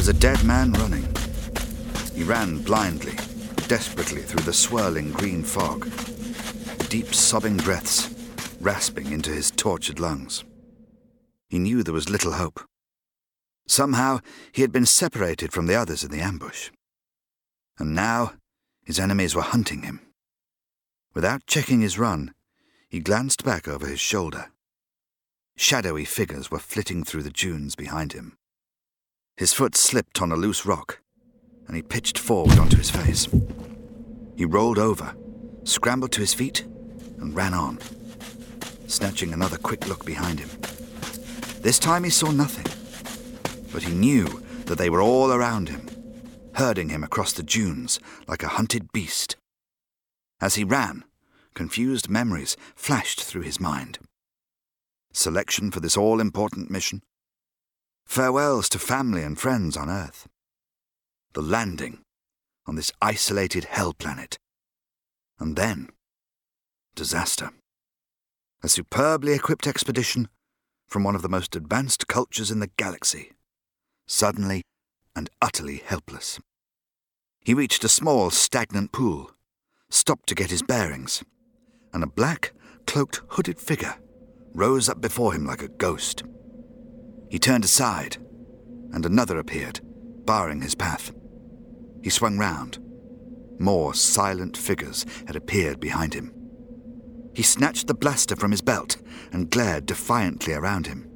was a dead man running. He ran blindly, desperately through the swirling green fog, deep sobbing breaths rasping into his tortured lungs. He knew there was little hope. Somehow he had been separated from the others in the ambush. And now his enemies were hunting him. Without checking his run, he glanced back over his shoulder. Shadowy figures were flitting through the dunes behind him. His foot slipped on a loose rock, and he pitched forward onto his face. He rolled over, scrambled to his feet, and ran on, snatching another quick look behind him. This time he saw nothing, but he knew that they were all around him, herding him across the dunes like a hunted beast. As he ran, confused memories flashed through his mind. Selection for this all important mission, farewells to family and friends on Earth, the landing on this isolated hell planet, and then disaster. A superbly equipped expedition from one of the most advanced cultures in the galaxy, suddenly and utterly helpless. He reached a small, stagnant pool, stopped to get his bearings, and a black, cloaked, hooded figure rose up before him like a ghost. He turned aside, and another appeared, barring his path. He swung round. More silent figures had appeared behind him. He snatched the blaster from his belt and glared defiantly around him.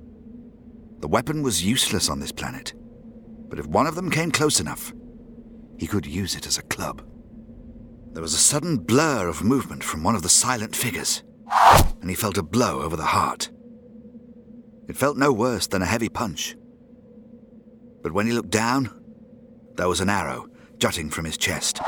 The weapon was useless on this planet, but if one of them came close enough, he could use it as a club. There was a sudden blur of movement from one of the silent figures, and he felt a blow over the heart. It felt no worse than a heavy punch. But when he looked down, there was an arrow jutting from his chest.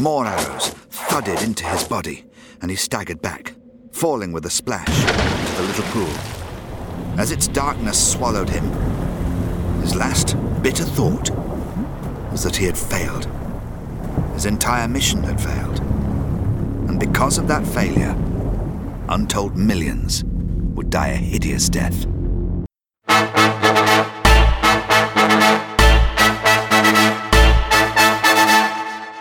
More arrows thudded into his body, and he staggered back, falling with a splash into the little pool. As its darkness swallowed him, his last bitter thought was that he had failed. His entire mission had failed. And because of that failure, untold millions would die a hideous death.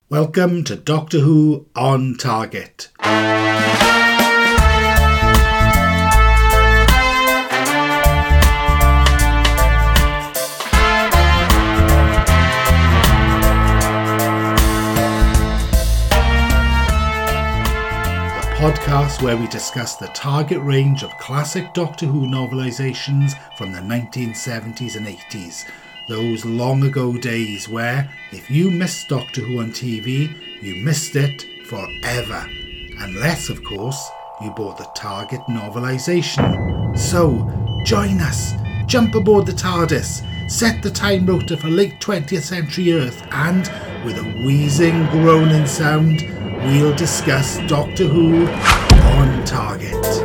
Welcome to Doctor Who on Target. Podcast where we discuss the target range of classic Doctor Who novelisations from the 1970s and 80s. Those long ago days where, if you missed Doctor Who on TV, you missed it forever. Unless, of course, you bought the Target novelisation. So, join us, jump aboard the TARDIS, set the time rotor for late 20th century Earth, and with a wheezing, groaning sound, we'll discuss Doctor Who on Target.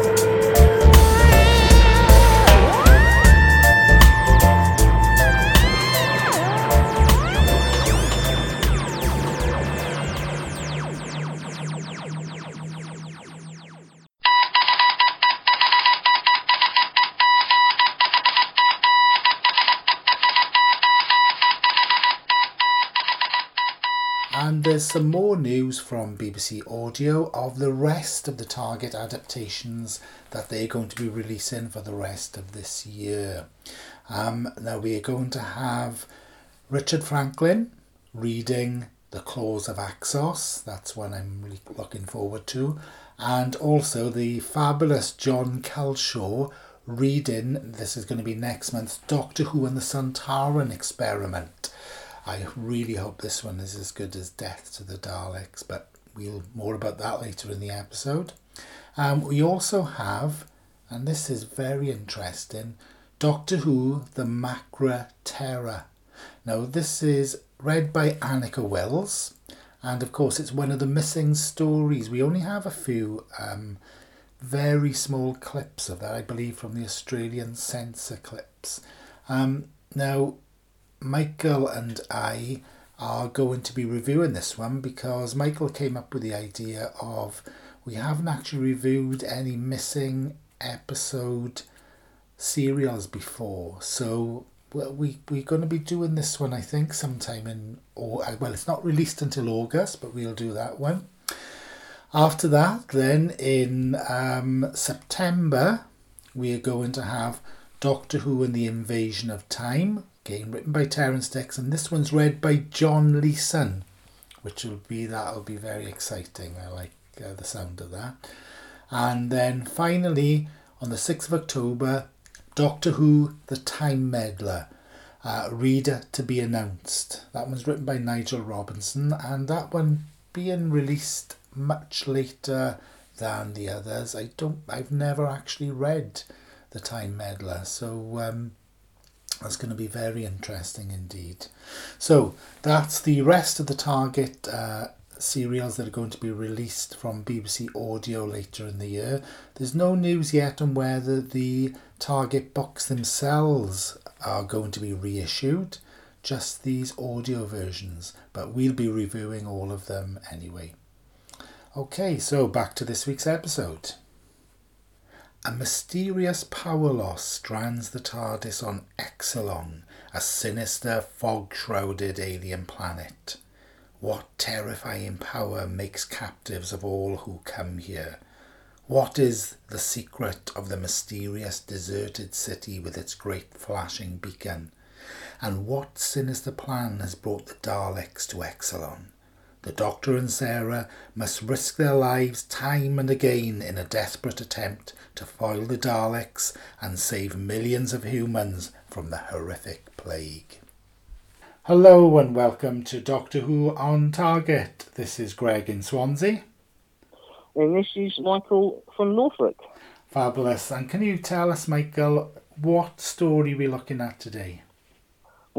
There's some more news from BBC Audio of the rest of the Target adaptations that they're going to be releasing for the rest of this year. Um, now we are going to have Richard Franklin reading The Claws of Axos. That's one I'm really looking forward to. And also the fabulous Jon Culshaw reading, this is going to be next month's Doctor Who and the Sontaran Experiment. I really hope this one is as good as Death to the Daleks, but we'll more about that later in the episode. Um, we also have, and this is very interesting, Doctor Who: The Macra Terror. Now this is read by Anneke Wills, and of course it's one of the missing stories. We only have a few um, very small clips of that, I believe, from the Australian censor clips. Um, now Michael and I are going to be reviewing this one because Michael came up with the idea of we haven't actually reviewed any missing episode serials before. So we we're going to be doing this one, I think, sometime in or well, it's not released until August, but we'll do that one. After that, then in um, September, we are going to have Doctor Who and the Invasion of Time, again written by Terrance Dicks, and this one's read by John Leeson, which will be that'll be very exciting. I like uh, the sound of that. And then finally, on the 6th of October, Doctor Who The Time Meddler, uh, reader to be announced. That one's written by Nigel Robinson, and that one being released much later than the others. I don't, I've never actually read The Time Meddler, so um, that's going to be very interesting indeed. So that's the rest of the target uh, serials that are going to be released from BBC Audio later in the year. There's no news yet on whether the target books themselves are going to be reissued, just these audio versions, but we'll be reviewing all of them anyway. Okay, so back to this week's episode. A mysterious power loss strands the TARDIS on Exxilon, a sinister, fog shrouded alien planet. What terrifying power makes captives of all who come here? What is the secret of the mysterious deserted city with its great flashing beacon? And what sinister plan has brought the Daleks to Exxilon? The Doctor and Sarah must risk their lives time and again in a desperate attempt to foil the Daleks and save millions of humans from the horrific plague. Hello and welcome to Doctor Who on Target. This is Greg in Swansea. And this is Michael from Norfolk. Fabulous. And can you tell us, Michael, what story we're looking at today?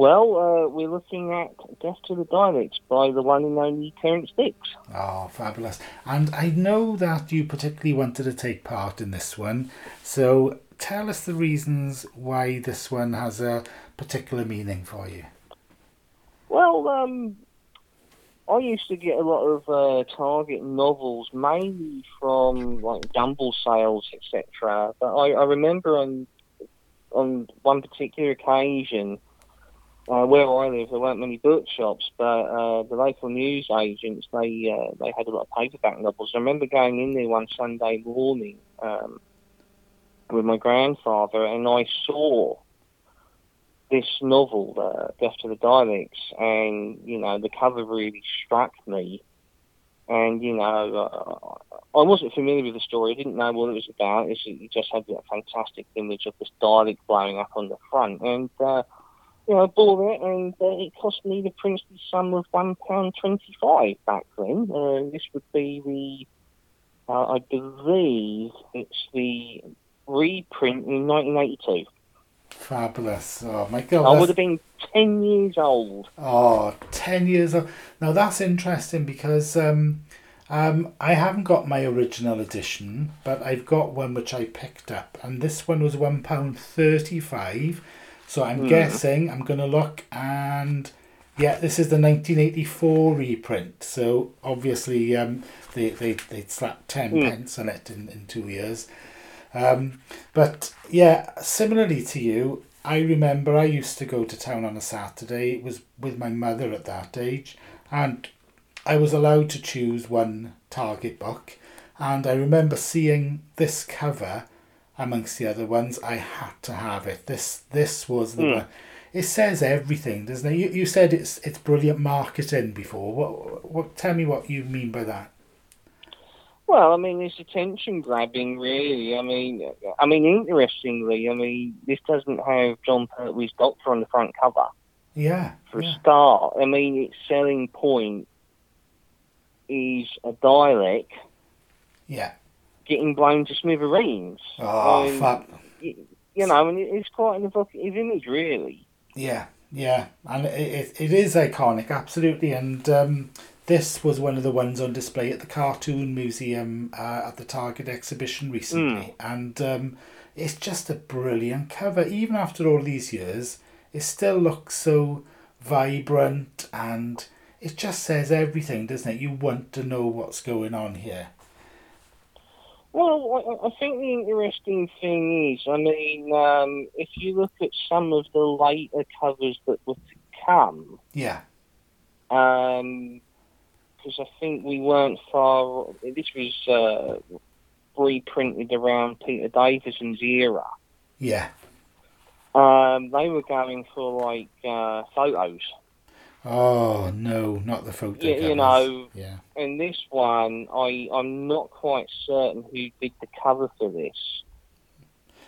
Well, uh, we're looking at Death to the Daleks by the one and only Terrance Dicks. Oh, fabulous. And I know that you particularly wanted to take part in this one. So tell us the reasons why this one has a particular meaning for you. Well, um, I used to get a lot of uh, Target novels, mainly from like Jumble sales, etc. But I, I remember on on one particular occasion uh, where I live, there weren't many bookshops, but uh, the local news agents they uh, they had a lot of paperback novels. I remember going in there one Sunday morning um, with my grandfather, and I saw this novel, uh, Death to the Daleks, and you know the cover really struck me. And you know, uh, I wasn't familiar with the story. I didn't know what it was about. It just had that fantastic image of this Dalek blowing up on the front, and uh, you know, I bought it, and uh, it cost me the princely sum of one pound twenty-five back then. Uh, this would be the, uh, I believe, it's the reprint in nineteen eighty-two. Fabulous. Oh my god. I would have been 10 years old. Oh, 10 years old. Now that's interesting because um, um, I haven't got my original edition, but I've got one which I picked up, and this one was £1.35. So I'm mm. guessing I'm going to look and. Yeah, this is the 1984 reprint. So obviously, um, they they they slapped ten mm. pence on it in, in two years. Um, but yeah, similarly to you, I remember I used to go to town on a Saturday. It was with my mother at that age, and I was allowed to choose one target book. And I remember seeing this cover amongst the other ones. I had to have it. This this was the mm. one. It says everything, doesn't it? You, you said it's it's brilliant marketing before. What what? Tell me what you mean by that. Well, I mean, it's attention grabbing, really. I mean, I mean, interestingly, I mean, this doesn't have Jon Pertwee's Doctor on the front cover. Yeah. For yeah. a start, I mean, its selling point is a Dalek. Yeah. Getting blown to smithereens. Oh, um, fuck. You, you know, mean, it's quite an evocative image, really. Yeah, yeah, and it, it, it is iconic, absolutely, and um, this was one of the ones on display at the Cartoon Museum uh, at the Target exhibition recently, mm. and um, it's just a brilliant cover. Even after all these years, it still looks so vibrant and it just says everything, doesn't it? You want to know what's going on here. Well, I, think the interesting thing is, I mean, um, if you look at some of the later covers that were to come, Yeah. um, because I think we weren't far. This was uh, reprinted around Peter Davison's era. Yeah. Um, they were going for like uh, photos. Oh no, not the photo. Yeah, you know, Yeah. And this one, I I'm not quite certain who did the cover for this.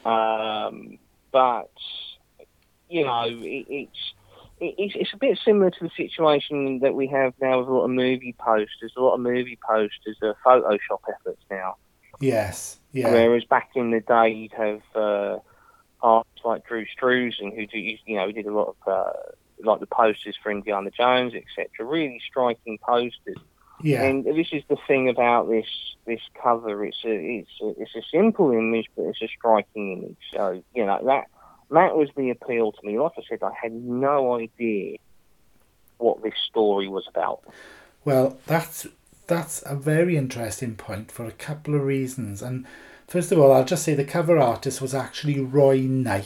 Um, but you know, it, it's it, it's it's a bit similar to the situation that we have now with a lot of movie posters. A lot of movie posters are Photoshop efforts now. Yes. Yeah. Whereas back in the day, you'd have uh, artists like Drew Struzan, who do you know who did a lot of uh, like the posters for Indiana Jones, etc. Really striking posters. yeah. And this is the thing about this this cover. It's a it's a, it's a simple image, but it's a striking image. So you know that that was the appeal to me. Like I said, I had no idea what this story was about. Well, that's that's a very interesting point for a couple of reasons. And first of all, I'll just say the cover artist was actually Roy Knipe,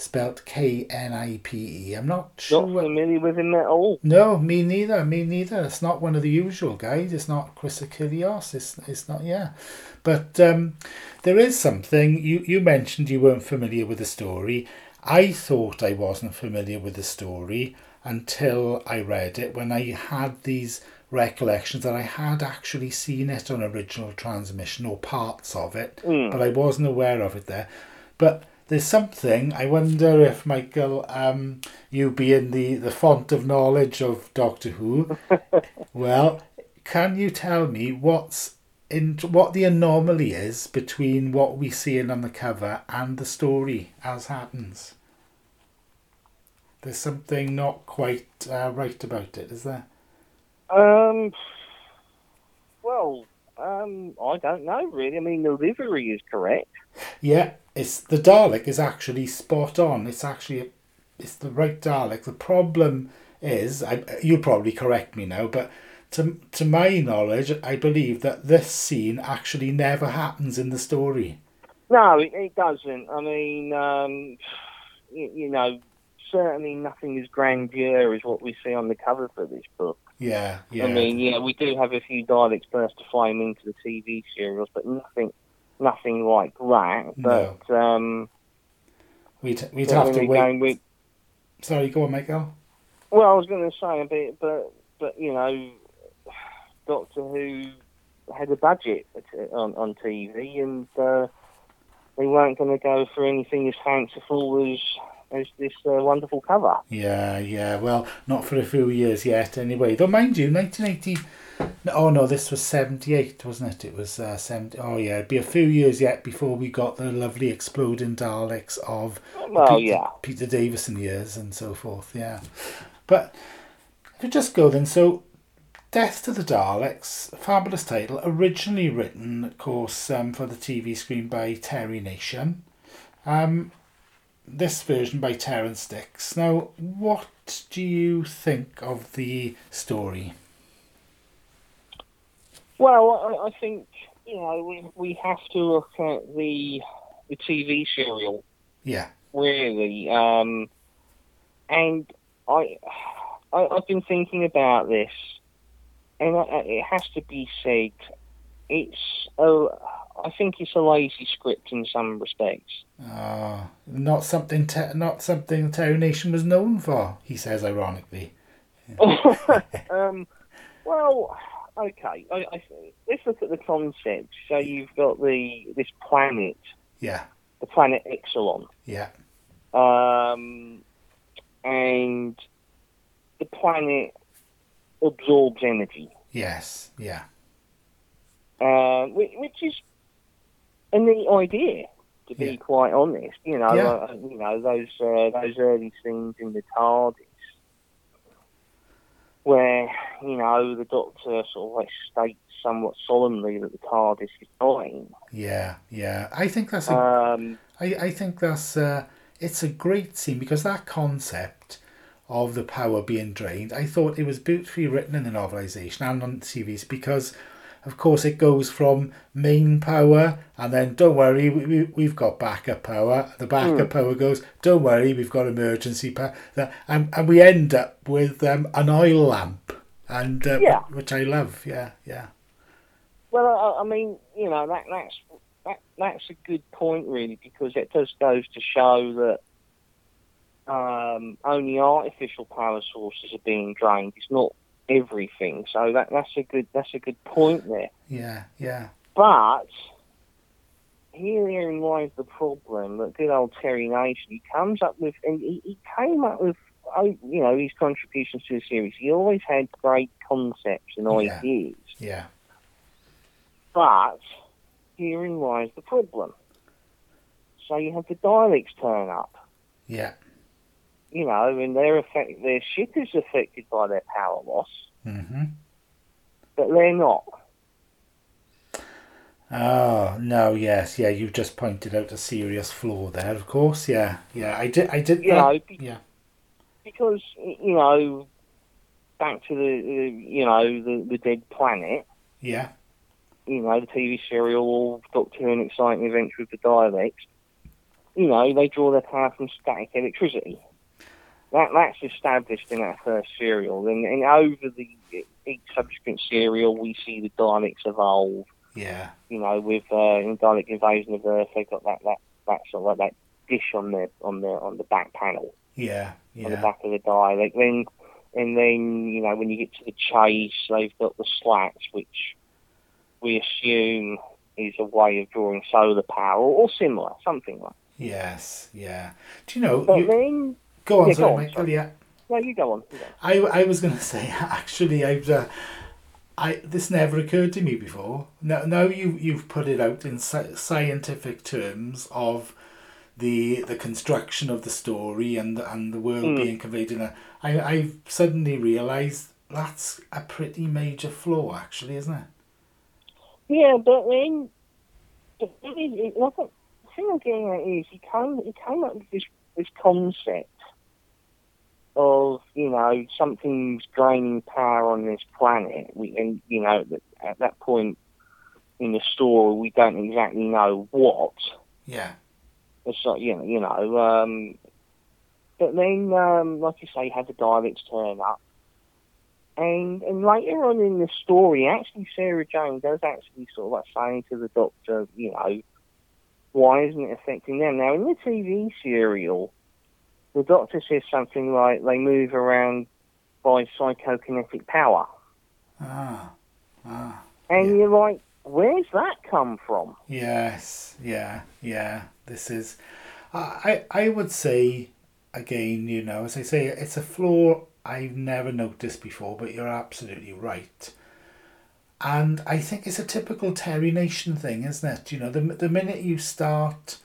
spelt K N I P E. I'm not sure. Not familiar with him at all. No, me neither. Me neither. It's not one of the usual guys. It's not Chris Achilleos. It's it's not. Yeah, but um, there is something you you mentioned. You weren't familiar with the story. I thought I wasn't familiar with the story until I read it when I had these recollections that I had actually seen it on original transmission or parts of it, Mm. but I wasn't aware of it there. But there's something I wonder if Michael, um, you being the the font of knowledge of Doctor Who, well, can you tell me what's in what the anomaly is between what we see in on the cover and the story as happens? There's something not quite uh, right about it, is there? Um. Well, um, I don't know really. I mean, the livery is correct. Yeah, it's the Dalek is actually spot on. It's actually it's the right Dalek. The problem is, I, you'll probably correct me now, but to to my knowledge, I believe that this scene actually never happens in the story. No, it, it doesn't. I mean, um, you, you know, certainly nothing as grandeur as what we see on the cover for this book. Yeah, yeah. I mean, yeah, we do have a few Daleks burst to flame into the TV serials, but nothing, nothing like that. No. But um, we'd we'd have to wait. we- Sorry, go on, Michael. well, I was going to say a bit, but but you know, Doctor Who had a budget on on TV, and uh, they weren't going to go for anything as fanciful as as this uh, wonderful cover. Yeah, yeah. Well, not for a few years yet, anyway. Though, mind you, 1980. Oh no, this was 78, wasn't it? It was uh, 70. Oh yeah, it'd be a few years yet before we got the lovely exploding Daleks of Well, Peter, yeah. Peter Davison years and so forth. Yeah, but if we just go then, so Death to the Daleks, fabulous title, originally written, of course, um, for the TV screen by Terry Nation. Um, this version by Terrance Dicks. Now, what do you think of the story? Well, I, I think you know we we have to look at the the TV serial Yeah, really, um, and I, I I've been thinking about this, and I, it has to be said, it's a, I think it's a lazy script in some respects. uh, not something te- not something Terry Nation was known for. He says ironically. um, well, okay. I, I, let's look at the concept. So you've got the this planet, Yeah, the planet Exxilon. yeah, um, and the planet absorbs energy, yes, yeah, uh, which, which is a neat idea. To be Yeah. quite honest, you know, Yeah. uh, you know those uh, those early scenes in the TARDIS, where you know the Doctor sort of like states somewhat solemnly that the TARDIS is dying. yeah, yeah. I think that's a Um, I, I think that's uh, it's a great scene because that concept of the power being drained, I thought it was beautifully written in the novelization and on the series because of course, it goes from main power, and then don't worry, we, we, we've got backup power. The backup Mm. power goes, don't worry, we've got emergency power. And, and we end up with um, an oil lamp, and uh, Yeah. which I love. Yeah, yeah. Well, I, I mean, you know, that that's that, that's a good point, really, because it just goes to show that um, only artificial power sources are being drained. It's not everything. So that that's a good that's a good point there. Yeah, yeah, But herein lies the problem that good old Terry Nation, he comes up with, and he, he came up with, oh, you know, his contributions to the series. He always had great concepts and Yeah. ideas. yeah, But herein lies the problem. So you have the Daleks turn up, yeah. You know, and their affect, their ship is affected by their power loss, hmm but they're not. Oh no, yes, yeah. You've just pointed out a serious flaw there. Of course, yeah, yeah. I did, I did. You know, be- yeah, because you know, back to the, the you know the the dead planet. yeah, you know, the TV serial Doctor Who and Exciting Adventure with the Daleks, you know, they draw their power from static electricity. That that's established in that first serial, and, and over the each subsequent serial, we see the Daleks evolve. yeah, You know, with uh, in Dalek Invasion of Earth, they've got that that that sort of like that dish on their on their on the back panel yeah, on the back of the Dalek. Then and then you know when you get to the chase, they've got the slats, which we assume is a way of drawing solar power or, or similar, something like. yes, yeah. Do you know? But You, then, go on, yeah, sorry, go on, Michael. sorry. Yeah, no, you go on. You go on. I, I was going to say actually, I've, uh, I this never occurred to me before. Now, now you you've put it out in scientific terms of the the construction of the story and and the world Mm. being conveyed in a. I I've suddenly realised that's a pretty major flaw, actually, isn't it? Yeah, but then, it, it, like, the thing I'm getting at is he came he came up with this this concept of you know something's gaining power on this planet, we, and you know at that point in the story we don't exactly know what. Yeah, It's like you know, you know. Um, but then, um, like you say, you had the Daleks turn up, and and later on in the story, actually, Sarah Jane does actually sort of like saying to the Doctor, you know, why isn't it affecting them? Now, in the TV serial, the Doctor says something like they move around by psychokinetic power, ah, ah. and Yeah. you're like, where's that come from? Yes, yeah, yeah. This is, I, I I would say, again, you know, as I say, it's a flaw I've never noticed before, but you're absolutely right. And I think it's a typical Terry Nation thing, isn't it? You know, the the minute you start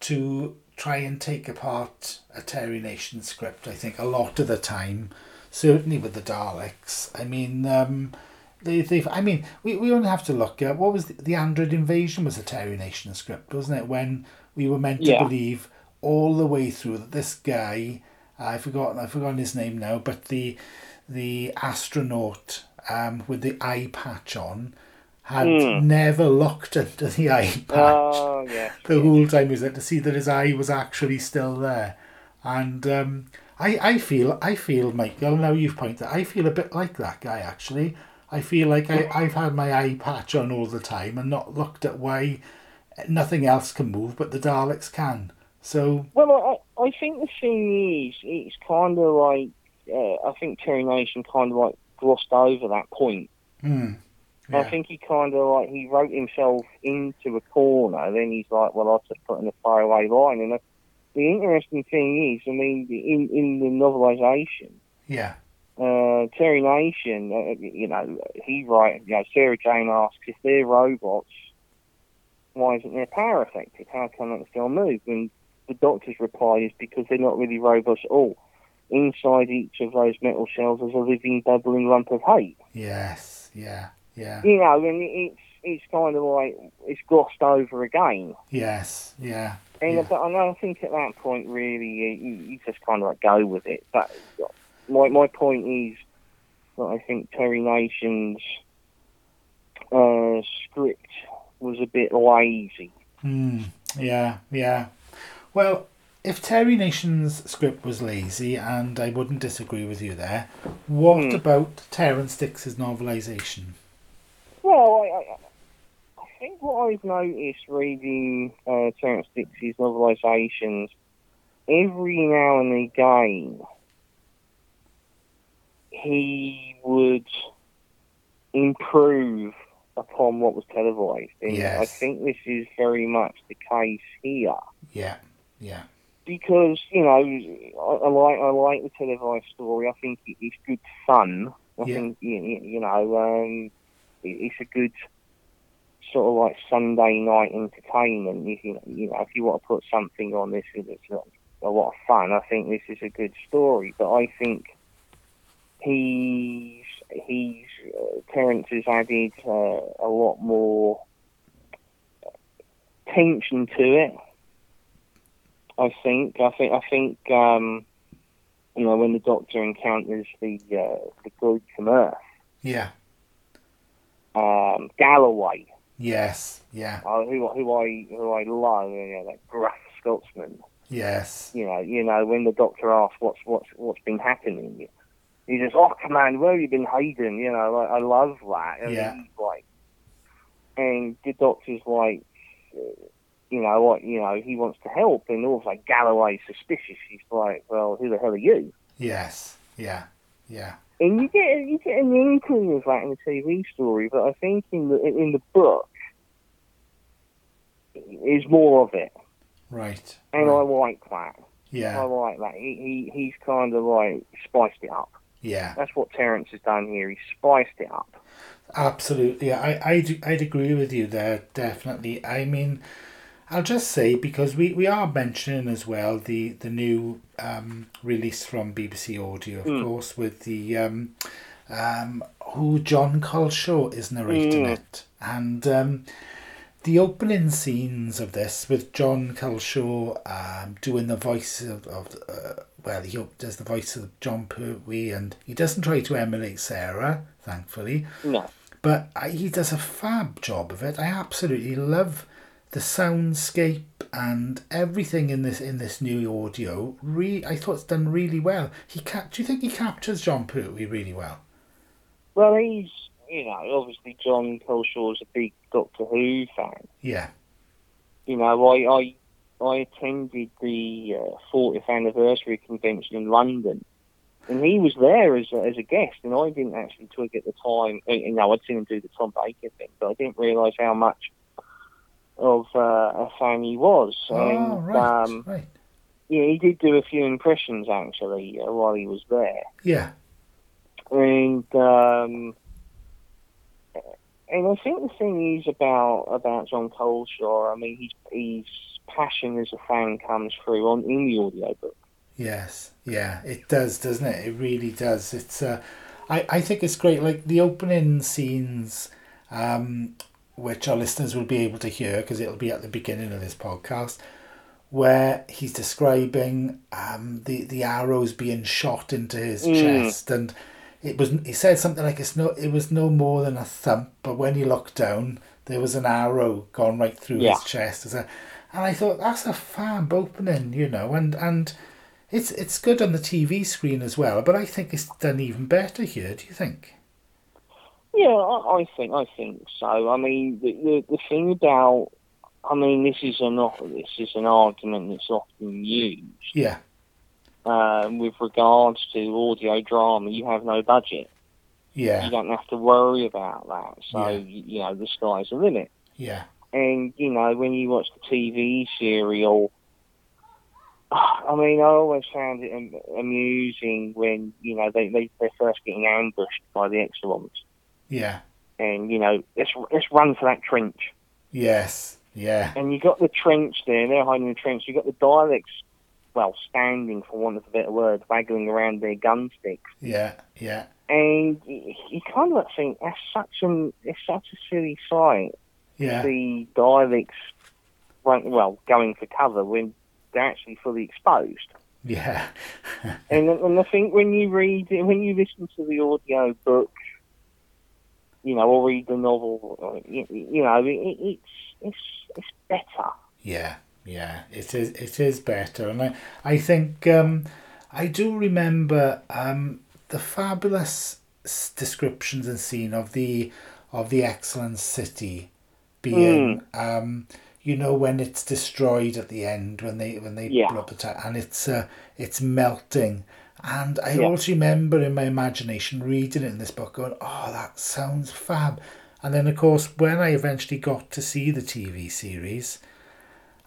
to try and take apart a Terry Nation script, I think a lot of the time, certainly with the Daleks, I mean, um, they, they've, I mean, we, we only have to look at what was the, the Android invasion was a Terry Nation script, wasn't it? When we were meant to Yeah. believe all the way through that this guy, I've forgotten, I've forgotten his name now, but the the astronaut um, with the eye patch on had Hmm. never looked into the eye patch Oh, yeah. the whole time he was there to see that his eye was actually still there. And um, I, I feel, I feel, Michael. Now you've pointed, I feel a bit like that guy actually. I feel like I, I've had my eye patch on all the time and not looked at why nothing else can move, but the Daleks can. So Well, I, I think the thing is, it's kind of like, uh, I think Terry Nation kind of like glossed over that point. Hmm, I think he kind of like, he wrote himself into a corner, then he's like, well, I'll just put in a throwaway line. And the, the interesting thing is, I mean, in, in the novelisation, yeah, uh, Terry Nation, uh, you know, he write, you know, Sarah Jane asks if they're robots, why isn't their power affected? How come they still move? And the doctor's reply is because they're not really robots at all. Inside each of those metal shells is a living, bubbling lump of hate. yes, yeah, yeah, You know, and it's it's kind of like it's glossed over again. yes, yeah, And Yeah. but I I think at that point, really, you, you just kind of like go with it. But my my point is that I think Terry Nation's uh, script was a bit lazy. Hmm. Yeah, yeah. Well, if Terry Nation's script was lazy, and I wouldn't disagree with you there, what Hmm. about Terrance Dicks's novelisation? Well, I, I, I think what I've noticed reading uh, Terrance Dicks's novelisations, every now and again, he would improve upon what was televised. And I think this is very much the case here. Yeah, yeah, because you know I, I like I like the televised story. I think it, it's good fun. I Yeah. think you, you know um, it's a good sort of like Sunday night entertainment. You you know if you want to put something on this it's a lot of fun, I think this is a good story. But I think he's he's uh, Terrance has added uh, a lot more tension to it. I think. I think. I think. Um, you know, when the Doctor encounters the uh, the group from Earth, yeah, um, Galloway, yes, yeah, uh, who who I who I love, you know, that gruff Scotsman. yes, You know, you know, when the Doctor asks what's what's what's been happening, he says, "Oh, command, where have you been hiding?" You know, I, I love that. And Yeah. he's like, and the Doctor's like. You know what? You know he wants to help, and also like Galloway's suspicious. He's like, "Well, who the hell are you?" yes, yeah, yeah, And you get you get an inkling of that in the TV story, but I think in the in the book is more of it, right, and I like that. Yeah. I like that. He, he he's kind of like spiced it up. yeah. That's what Terrance has done here. He's spiced it up. Absolutely, I, I'd, I'd agree with you there, definitely. I mean, I'll just say, because we, we are mentioning as well the, the new um, release from BBC Audio, of Mm. course, with the um, um, who Jon Culshaw is narrating Mm. it. And um, the opening scenes of this with Jon Culshaw um, doing the voice of, of uh, well, he does the voice of Jon Pertwee, and he doesn't try to emulate Sarah, thankfully No, but I- he does a fab job of it. I absolutely love the soundscape and everything in this in this new audio. Re- I thought it's done really well. He cap- Do you think he captures Jon Pertwee really well? well he's you know obviously Jon Culshaw's a big Doctor Who fan. Yeah, You know, I I, I attended the uh, 40th anniversary convention in London, and he was there as a, as a guest, and I didn't actually twig at the time. You know, I'd seen him do the Tom Baker thing, but I didn't realise how much of uh, a fan he was. oh and right, um, right. yeah, he did do a few impressions actually uh, while he was there, Yeah, and. Um, and I think the thing is about about Jon Culshaw. I mean, his his passion as a fan comes through on in the audiobook. yes, yeah. It does, doesn't it? It really does. It's. Uh, I I think it's great. Like the opening scenes. Um, which our listeners will be able to hear because it'll be at the beginning of this podcast, where he's describing um, the the arrows being shot into his Mm. chest, and it was he said something like it's no it was no more than a thump, but when he looked down, there was an arrow gone right through Yeah. his chest. As a, and I thought that's a fab opening, you know, and and. It's it's good on the TV screen as well, but I think it's done even better here. Do you think? Yeah, I, I think I think so. I mean, the, the the thing about, I mean, this is an this is an argument that's often used Yeah, um, with regards to audio drama. You have no budget. yeah, You don't have to worry about that. So Yeah. you, you know, the sky's the limit. yeah, And you know, when you watch the TV serial, I mean, I always found it amusing when you know they they they're first getting ambushed by the Exxilons, yeah, and you know, let's let's run for that trench. yes, yeah, And you got the trench there; they're hiding in the trench. You got the Daleks, well, standing for want of a better word, waggling around their gun sticks. yeah, yeah, And you, you kind of think that's such an it's such a silly sight. yeah, the Daleks well going for cover when they're actually fully exposed. yeah, And and I think when you read it, when you listen to the audio book, you know, or read the novel. You, you know, it, it's it's it's better. Yeah, yeah, it is. It is better, and I I think um, I do remember um, the fabulous descriptions and scene of the of the Exxilon city being mm. um, you know when it's destroyed at the end when they when they yeah. blow up the and it's uh, it's melting and I yeah. always remember in my imagination reading it in this book going oh that sounds fab and then of course when I eventually got to see the TV series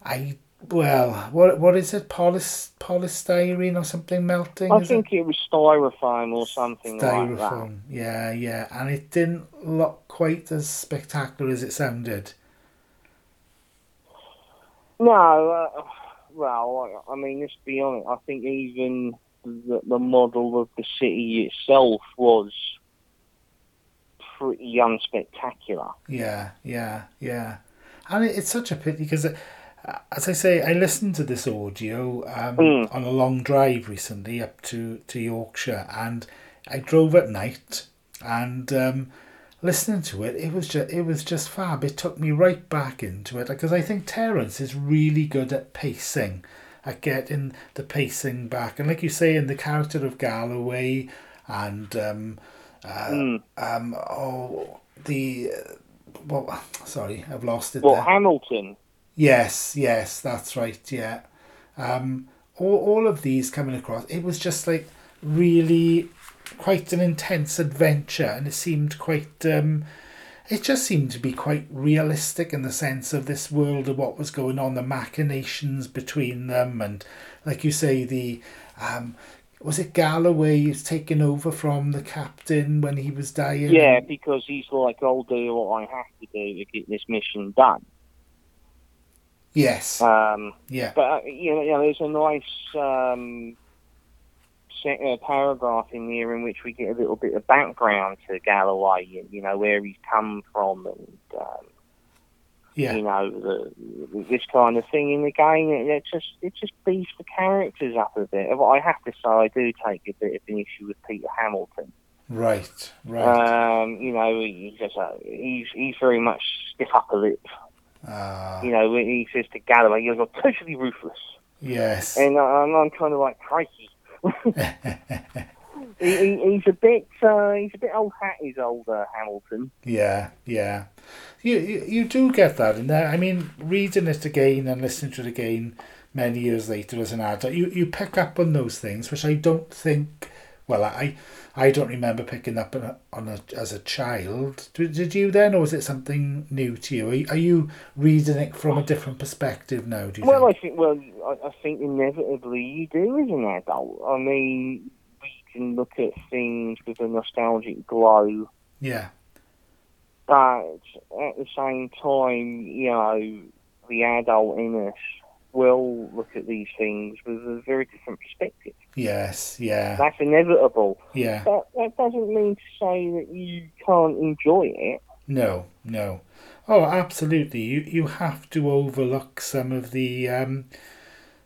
I well what what is it Polys, polystyrene or something melting I think it? it? was styrofoam or something styrofoam like that. yeah yeah and it didn't look quite as spectacular as it sounded no, uh, well, I mean, let's be honest. I think even the, the model of the city itself was pretty unspectacular. Yeah, yeah, yeah. And it, it's such a pity because, uh, as I say, I listened to this audio um, mm. on a long drive recently up to, to Yorkshire and I drove at night and um, listening to it, it was just it was just fab. It took me right back into it because I think Terrance is really good at pacing, at getting the pacing back, and like you say, in the character of Galloway, and um, uh, mm. um, oh the uh, well, sorry, I've lost it. Well, there. Hamilton. Yes, yes, that's right. Yeah, um, all all of these coming across, it was just like really quite an intense adventure, and it seemed quite. Um, it just seemed to be quite realistic in the sense of this world of what was going on, the machinations between them, and like you say, the um, was it Galloway who's taken over from the captain when he was dying? Yeah, because he's like, I'll do what I have to do to get this mission done. Yes. Um, yeah. But uh, you know, you know, there's a nice um, a paragraph in there in which we get a little bit of background to Galloway and you know where he's come from and um, yeah. you know the, this kind of thing in the game. It, it just it just beefs the characters up a bit. I have to say I do take a bit of an issue with Peter Hamilton. Right, right. Um, you know, he's just a, he's he's very much stiff upper lip. Uh, you know, he says to Galloway, "You're totally ruthless." Yes. And I'm, I'm kind of like, crikey, he, he's a bit uh, he's a bit old hat. He's older Hamilton. Yeah, yeah. You, you you do get that in there. I mean, reading it again and listening to it again many years later as an adult, you you pick up on those things, which I don't think. Well, I I don't remember picking up on a, on a as a child. Did, did you then, or was it something new to you? Are, are you reading it from a different perspective now? Do you well, think? I think well, I, I think inevitably you do as an adult. I mean, we can look at things with a nostalgic glow. Yeah. But at the same time, you know, the adult in us will look at these things with a very different perspective. Yes, yeah. That's inevitable. Yeah. But that doesn't mean to say that you can't enjoy it. No, no. Oh, absolutely. You you have to overlook some of the um,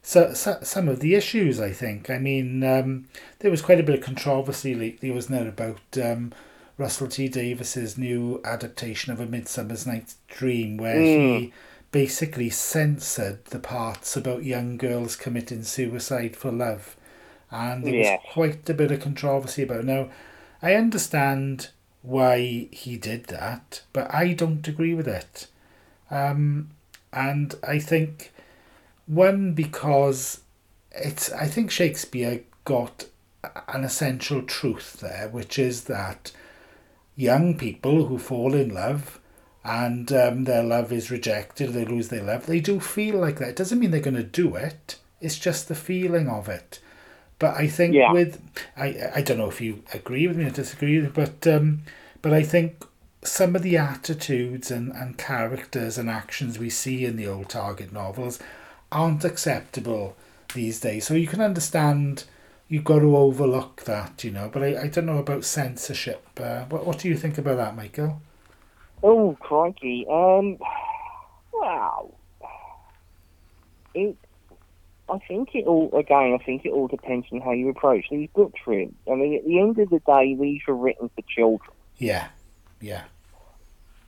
so, so, some of the issues. I think. I mean, um, there was quite a bit of controversy lately, wasn't there, about um, Russell T Davies's new adaptation of A Midsummer's Night's Dream, where mm. he basically censored the parts about young girls committing suicide for love. And there yeah. was quite a bit of controversy about it. Now, I understand why he did that, but I don't agree with it. Um, and I think, one, because it's, I think Shakespeare got an essential truth there, which is that young people who fall in love and um, their love is rejected, they lose their love, they do feel like that. It doesn't mean they're going to do it, it's just the feeling of it. But I think yeah. with, I, I don't know if you agree with me or disagree with me, but, um, but I think some of the attitudes and, and characters and actions we see in the old Target novels aren't acceptable these days. So you can understand you've got to overlook that, you know. But I, I don't know about censorship. Uh, what, what do you think about that, Michael? Oh, crikey. Um, wow. It, I think it all, again, I think it all depends on how you approach these books, really. I mean, at the end of the day, these were written for children. Yeah, yeah.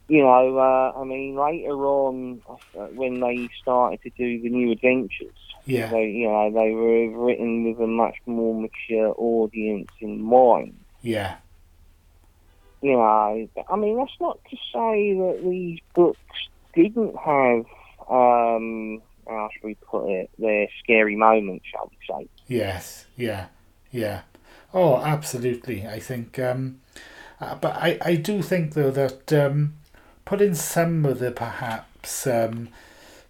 you know, uh, I mean, later on, uh, when they started to do the new adventures, Yeah. they, you know, they were written with a much more mature audience in mind. Yeah. You know, I mean, that's not to say that these books didn't have, um, how should we put it, their scary moments, shall we say. Yes. Yeah. Yeah. Oh, absolutely. I think, um, uh, but I, I do think though that um, putting some of the perhaps um,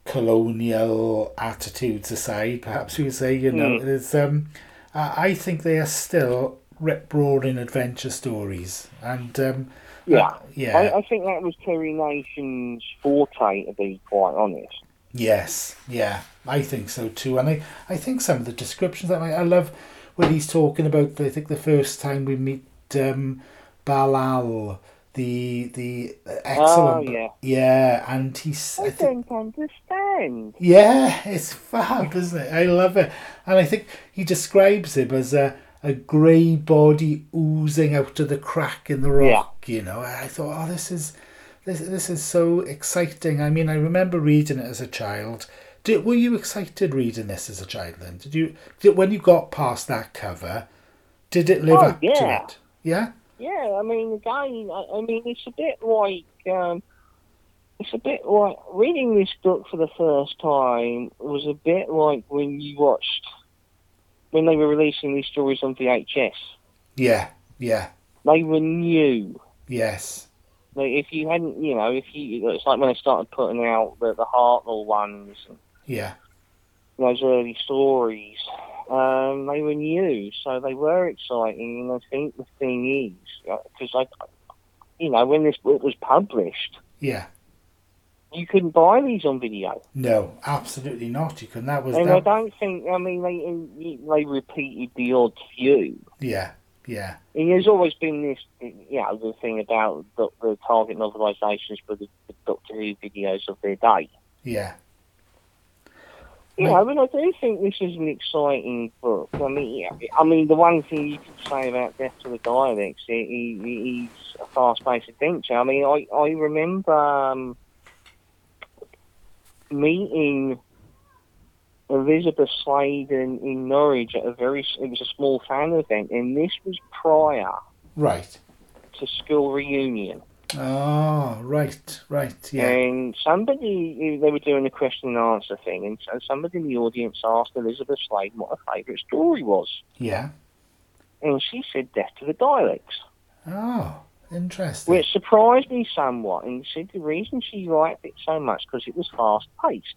colonial attitudes aside, perhaps we could say, you know, Mm. there's um, I I think they are still rip roaring adventure stories, and um, Yeah. uh, yeah, I, I think that was Terry Nation's forte, to be quite honest. Yes, yeah, I think so too. And I, I think some of the descriptions that I, I love when he's talking about. I think the first time we meet um, Bellal, the the Exxilon, Oh, yeah. yeah, and he's I I think, don't understand. yeah, it's fab, isn't it? I love it, and I think he describes him as a a grey body oozing out of the crack in the rock. You know, and I thought, oh, this is this this is so exciting. I mean, I remember reading it as a child. Did, were you excited reading this as a child? Then did you did, when you got past that cover? Did it live Oh, up to it? Yeah. Yeah, I mean, again, I, I mean, it's a bit like, um, it's a bit like reading this book for the first time was a bit like when you watched when they were releasing these stories on VHS. Yeah. Yeah. They were new. Yes. Like if you hadn't, you know, if you, it's like when they started putting out the the Hartnell ones, and Yeah. those early stories. Um, they were new, so they were exciting. And I think the thing is, because I, you know, when this book was published, Yeah. you couldn't buy these on video, No, absolutely not. You can. That was and I don't think. I mean, they they repeated the odd few. Yeah. Yeah. And there's always been this, you know, the thing about the, the target novelisations for the, the Doctor Who videos of their day. Yeah. You know, I mean, I do think this is an exciting book. I mean, yeah, I mean, the one thing you could say about Death to the Daleks, he, he, he's a fast-paced adventure. I mean, I, I remember um, meeting Elizabeth Sladen in, in Norwich at a very, it was a small fan event, and this was prior Right. to school reunion. Oh, right. Right. Yeah. And somebody, they were doing a question and answer thing, and so somebody in the audience asked Elizabeth Sladen what her favourite story was. Yeah. And she said Death to the Daleks, Oh, ah, interesting. which surprised me somewhat. And she said the reason she liked it so much because it was fast paced.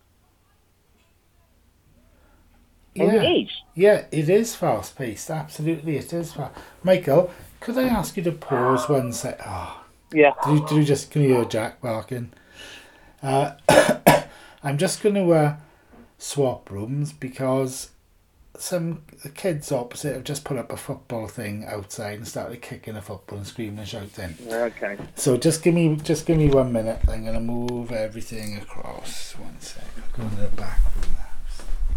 And yeah. it is. Yeah, it is fast paced. Absolutely, it is fast. Michael, could I ask you to pause one sec? Oh, Yeah. do you, do just can you hear Jack barking? Uh, I'm just going to uh, swap rooms because some the kids opposite have just put up a football thing outside and started kicking a football and screaming and shouting. Okay. So just give me just give me one minute. I'm gonna move everything across. One sec. I'll go to the back room of the house.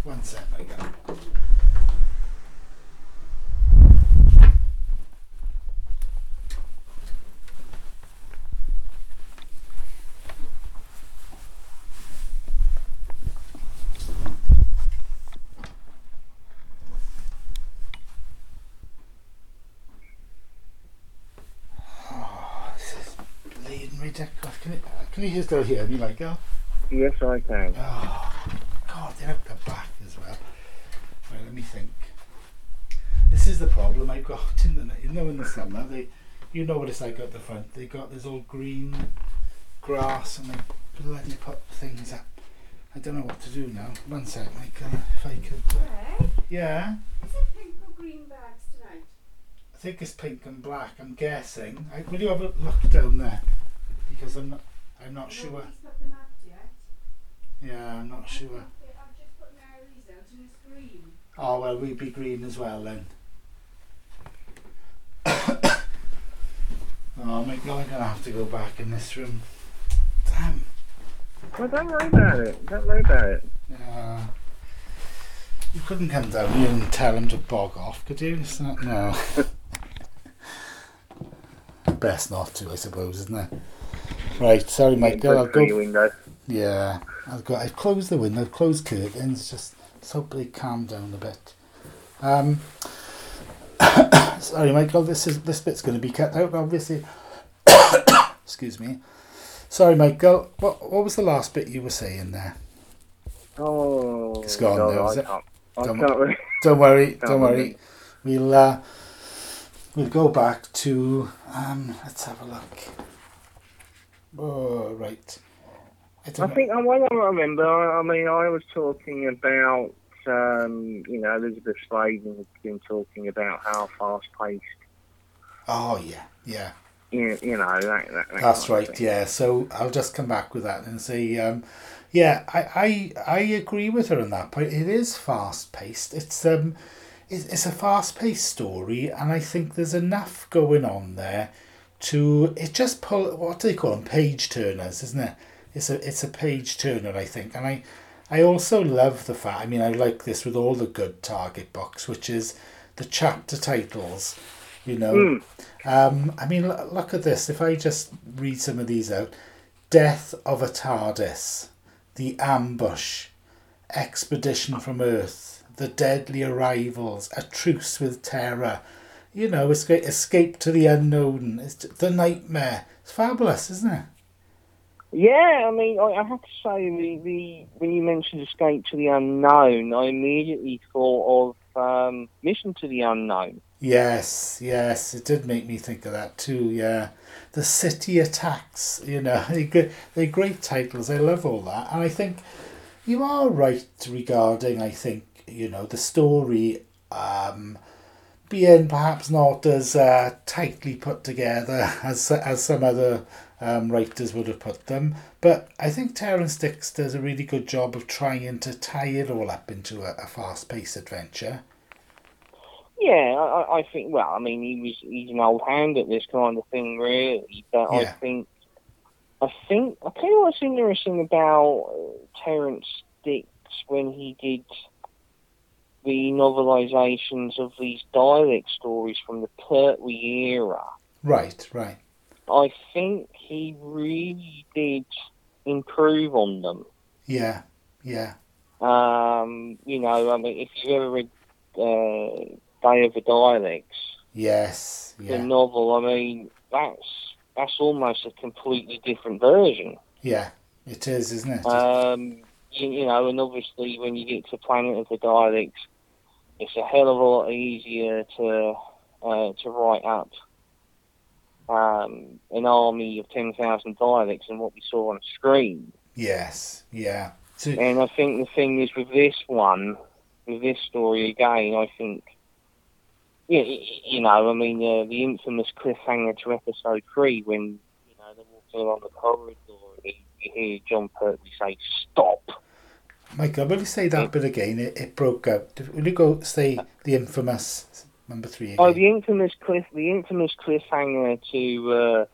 One sec, my God. Oh, this is bleeding ridiculous. Can you, still hear me, Michael? Yes, I can. Oh, they're out the back as well. Right, let me think. This is the problem I've got in the you know in the summer they you know what it's like at the front. They got this all green grass and they bloody put things up. I don't know what to do now. One sec, Michael, if I could. Uh, yeah, is it pink or green bags tonight? I think it's pink and black. I'm guessing. I, will you have a look down there? Because I'm not. I'm not sure. Nobody's them out yet. Yeah, I'm not I sure. think they- I've just put Mary's out and it's green. Oh well, we'd be green as well then. oh my god, I'm gonna have to go back in this room. Damn. Well, don't worry about it. Don't worry about it. Uh, you couldn't come down here and tell him to bog off, could you? It's not, no. Best not to, I suppose, isn't it? Right, sorry, Michael. I'll go. window. Yeah, I've got. I've closed the window. I've closed curtains. Just let's hope they calm down a bit. Um, sorry, Michael. This is this bit's going to be cut out, obviously. Excuse me. Sorry, Michael. What what was the last bit you were saying there? Oh, It's gone God, now, is I it? can't. I Don't- Don't worry, don't Don't worry. worry. We'll uh, we'll go back to um. Let's have a look. Oh, right. I I think I well, I remember. I I mean, I was talking about, um, you know, Elizabeth Sladen had been talking about how fast-paced, Oh yeah, yeah. you, you know, that. that, that That's right. Yeah. So I'll just come back with that and say, um, yeah, I, I I agree with her on that point. It is fast paced. It's um, it's, it's a fast paced story, and I think there's enough going on there to it just pull. What do they call them? Page turners, isn't it? It's a it's a page turner, I think, and I. I also love the fact. I mean, I like this with all the good Target books, which is the chapter titles. You know, Mm. um, I mean, l- look at this. If I just read some of these out Death of a TARDIS, The Ambush, Expedition from Earth, The Deadly Arrivals, A Truce with Terror, you know, escape, escape to the Unknown, it's The Nightmare. It's fabulous, isn't it? Yeah, I mean, I, I have to say, the, the when you mentioned Escape to the Unknown, I immediately thought of um, Mission to the Unknown. Yes, yes, it did make me think of that too. Yeah, the city attacks. You know. They're great titles. I love all that, and I think you are right regarding. I think you know the story um, being perhaps not as uh, tightly put together as as some other um, writers would have put them. But I think Terrance Dicks does a really good job of trying to tie it all up into a, a fast paced adventure. Yeah, I, I- think. Well, I mean, he was he's an old hand at this kind of thing, really. But I think, I think I tell you what's interesting about uh, Terrance Dicks when he did the novelizations of these Dalek stories from the Pertwee era. Right, right. I think he really did improve on them. Yeah, yeah. Um, you know, I mean, if you've ever read uh, Day of the Daleks, Yes, the novel, I mean, that's that's almost a completely different version. yeah. It is, isn't it? Um, you, you know, and obviously when you get to Planet of the Daleks, it's a hell of a lot easier to uh, to write up um, an army of ten thousand Daleks and what we saw on screen. yes, yeah. So, And I think the thing is with this one, with this story again, I think, yeah, you know, I mean, uh, the infamous cliffhanger to episode three when you know they're walking along the corridor and you, hear Jon Pertwee say "stop." Michael, will you say that bit again? It, it broke out. Will you go say the infamous number three again? Oh, the infamous cliff, the infamous cliffhanger to uh,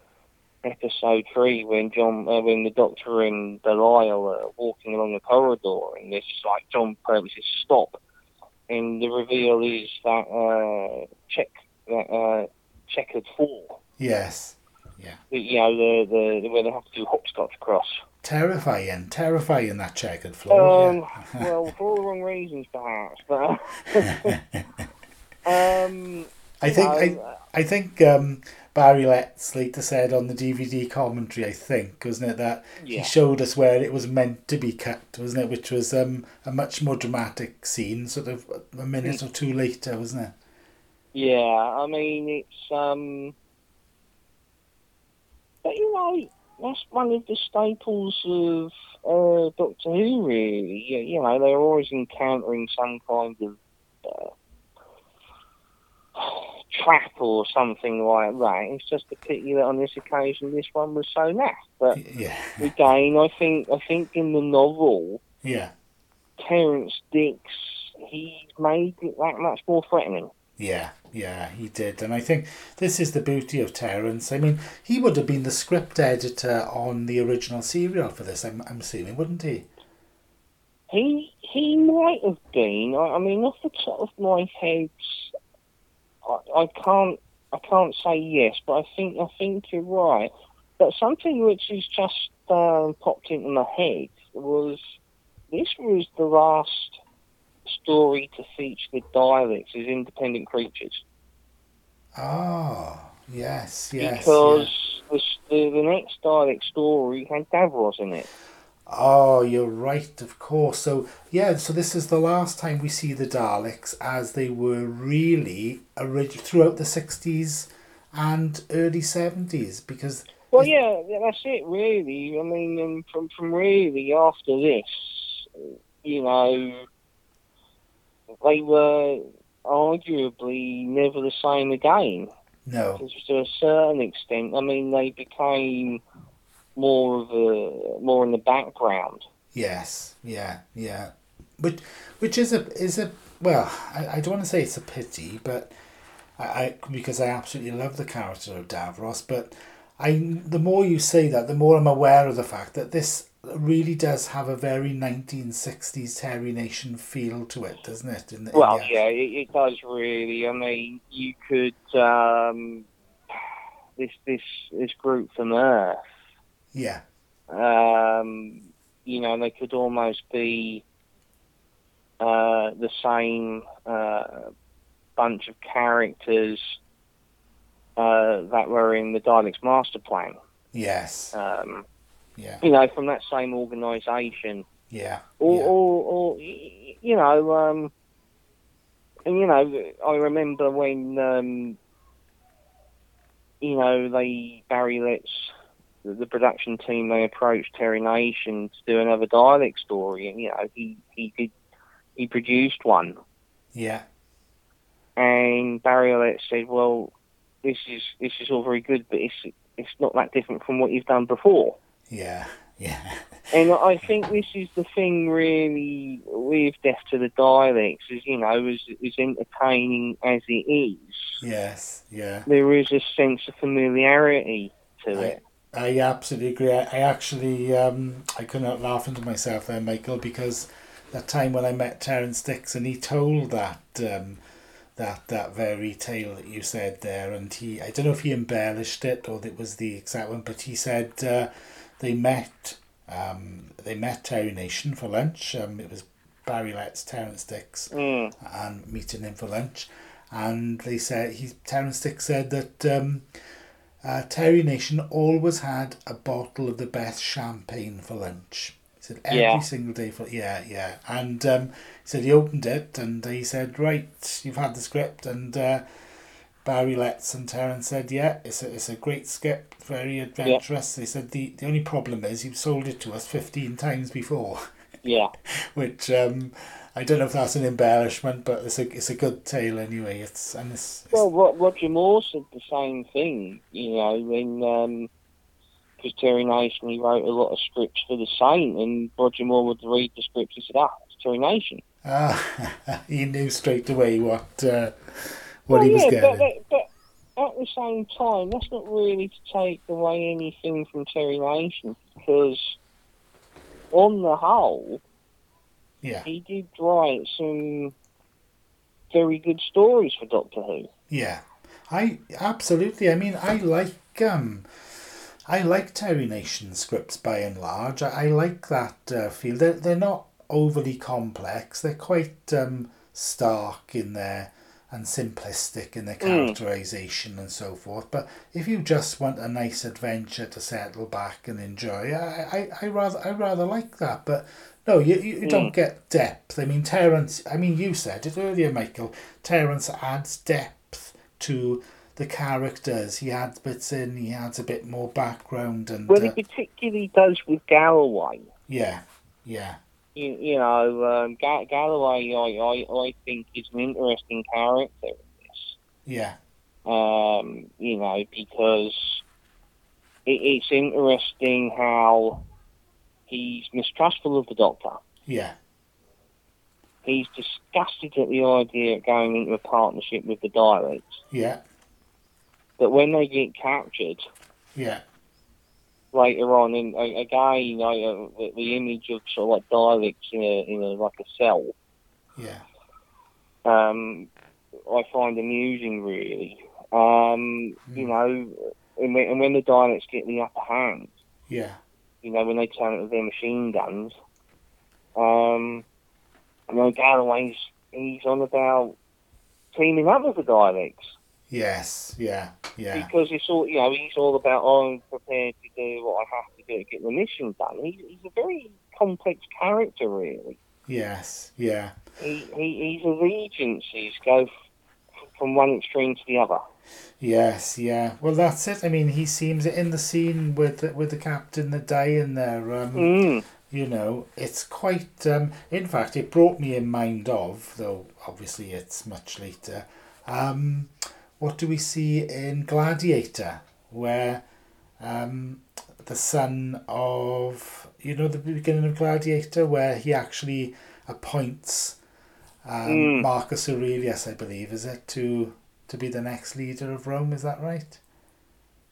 episode three when Jon, uh, when the Doctor and Bellal are walking along the corridor, and it's like Jon Pertwee says "stop," and the reveal is that uh, check that uh, checkered four. Yes. Yeah. You know, the, the where they have to do hopscotch across. Terrifying, terrifying that checkered floor. Um, well, for all the wrong reasons, perhaps, but um, I think I, I think um, Barry Letts later said on the DVD commentary, I think, wasn't it, that yeah. he showed us where it was meant to be cut, wasn't it? Which was um, a much more dramatic scene, sort of a minute or two later, wasn't it? Yeah, I mean it's um, but you know that's one of the staples of uh, Doctor Who. Really, you, you know they're always encountering some kind of uh, trap or something like that. It's just a pity that on this occasion this one was so naff. But Yeah, again, I think I think in the novel, yeah, Terrance Dicks he made it that much more threatening. yeah, yeah, he did. And I think this is the beauty of Terrance. I mean, he would have been the script editor on the original serial for this, I'm, I'm assuming, wouldn't he? He he might have been. I, I mean, off the top of my head, I, I can't I can't say yes, but I think I think you're right. But something which has just um, popped into my head was this was the last story to feature the Daleks as independent creatures. Oh, yes, yes. because the, the, the next Dalek story had Davros in it. Oh, you're right, of course. So, yeah, so this is the last time we see the Daleks as they were really orig- throughout the 60s and early 70s because, Well, yeah, that's it, really. I mean, and from, from really after this, you know, they were arguably never the same again. no, to a certain extent. I mean, they became more of a more in the background. yes, yeah, yeah. Which, which is a, is a well, I, I don't want to say it's a pity, but I, I because I absolutely love the character of Davros, but I the more you say that, the more I'm aware of the fact that this really does have a very 1960s Terry Nation feel to it, doesn't it? In the, in Well, yeah, it, it does really. I mean, you could um, this this this group from Earth. Yeah, Um, you know, they could almost be uh, the same uh, bunch of characters uh, that were in the Daleks Master Plan. yes, Um, yeah, you know, from that same organisation. yeah, or, yeah. or, or you know, um, and you know, I remember when um, you know they Barry Letts, the, production team, they approached Terry Nation to do another Dalek story, and you know, he he did he produced one, yeah, and Barry Letts said, well, this is this is all very good, but it's it's not that different from what you've done before. yeah, yeah, And I think this is the thing really with Death to the Daleks is, you know, as, as entertaining as it is, yes, yeah. there is a sense of familiarity to it. I absolutely agree. I, I actually, um, I couldn't help laughing to myself there, Michael, because that time when I met Terrance Dicks and he told that um, that that very tale that you said there, and he, I don't know if he embellished it or it was the exact one, but he said uh, they met, um, they met Terry Nation for lunch. Um, it was Barry Letts, Terrance Dicks, Mm. and meeting him for lunch. And they said he Terrance Dicks said that um, uh, Terry Nation always had a bottle of the best champagne for lunch. He said every Yeah. single day for yeah yeah. And um, he said he opened it and he said right you've had the script and uh, Barry Letts and Terrance said yeah it's a it's a great script very adventurous. They said the the only problem is you've sold it to us fifteen times before Yeah. which um, I don't know if that's an embellishment, but it's a it's a good tale anyway. It's and it's, it's Well, Roger Moore said the same thing, you know, when. because Terry Nation, he wrote a lot of scripts for the Saint, and Roger Moore would read the scripts. He said, "Ah, it's Terry Nation." ah, he knew straight away what uh, what well, he was yeah, getting. But, but, but at the same time, that's not really to take away anything from Terry Nation because, on the whole, yeah, he did write some very good stories for Doctor Who. yeah, I absolutely. I mean, I like um, I like Terry Nation scripts by and large. I, I like that uh, feel. They're they're not overly complex. They're quite um, stark in their and simplistic in their characterization and so forth. But if you just want a nice adventure to settle back and enjoy, I, I, I rather I rather like that. But no, you, you, you don't get depth. I mean, Terrance. I mean, you said it earlier, Michael. Terrance adds depth to the characters. He adds bits in. He adds a bit more background and Well, uh, he particularly does with Galloway. yeah, yeah, You, you know, um, Ga- Galloway, I, I, I think, is an interesting character in this. yeah, um, you know, because it, it's interesting how he's mistrustful of the Doctor. yeah, He's disgusted at the idea of going into a partnership with the Daleks. yeah, But when they get captured yeah, later on, and again, I, uh, the, the image of sort of like Daleks in a in a like a cell, yeah, um, I find amusing really. Um, You know, and when, and when the Daleks get the upper hand, Yeah. you know, when they turn it with their machine guns, um, you know, Galloway's he's on about teaming up with the Daleks Yes. Yeah. Yeah. because it's all you know he's all about oh, I'm prepared to do what I have to do to get the mission done. He's, he's a very complex character, really. Yes. Yeah. He, he his allegiances go from one extreme to the other. Yes, yeah. Well, that's it. I mean, he seems in the scene with the, with the captain that die in there. Um, Mm. You know, it's quite. Um, in fact, it brought me in mind of, though obviously it's much later. Um, what do we see in Gladiator, where um, the son of you know the beginning of Gladiator, where he actually appoints um, Mm. Marcus Aurelius, I believe, is it to to be the next leader of Rome? Is that right?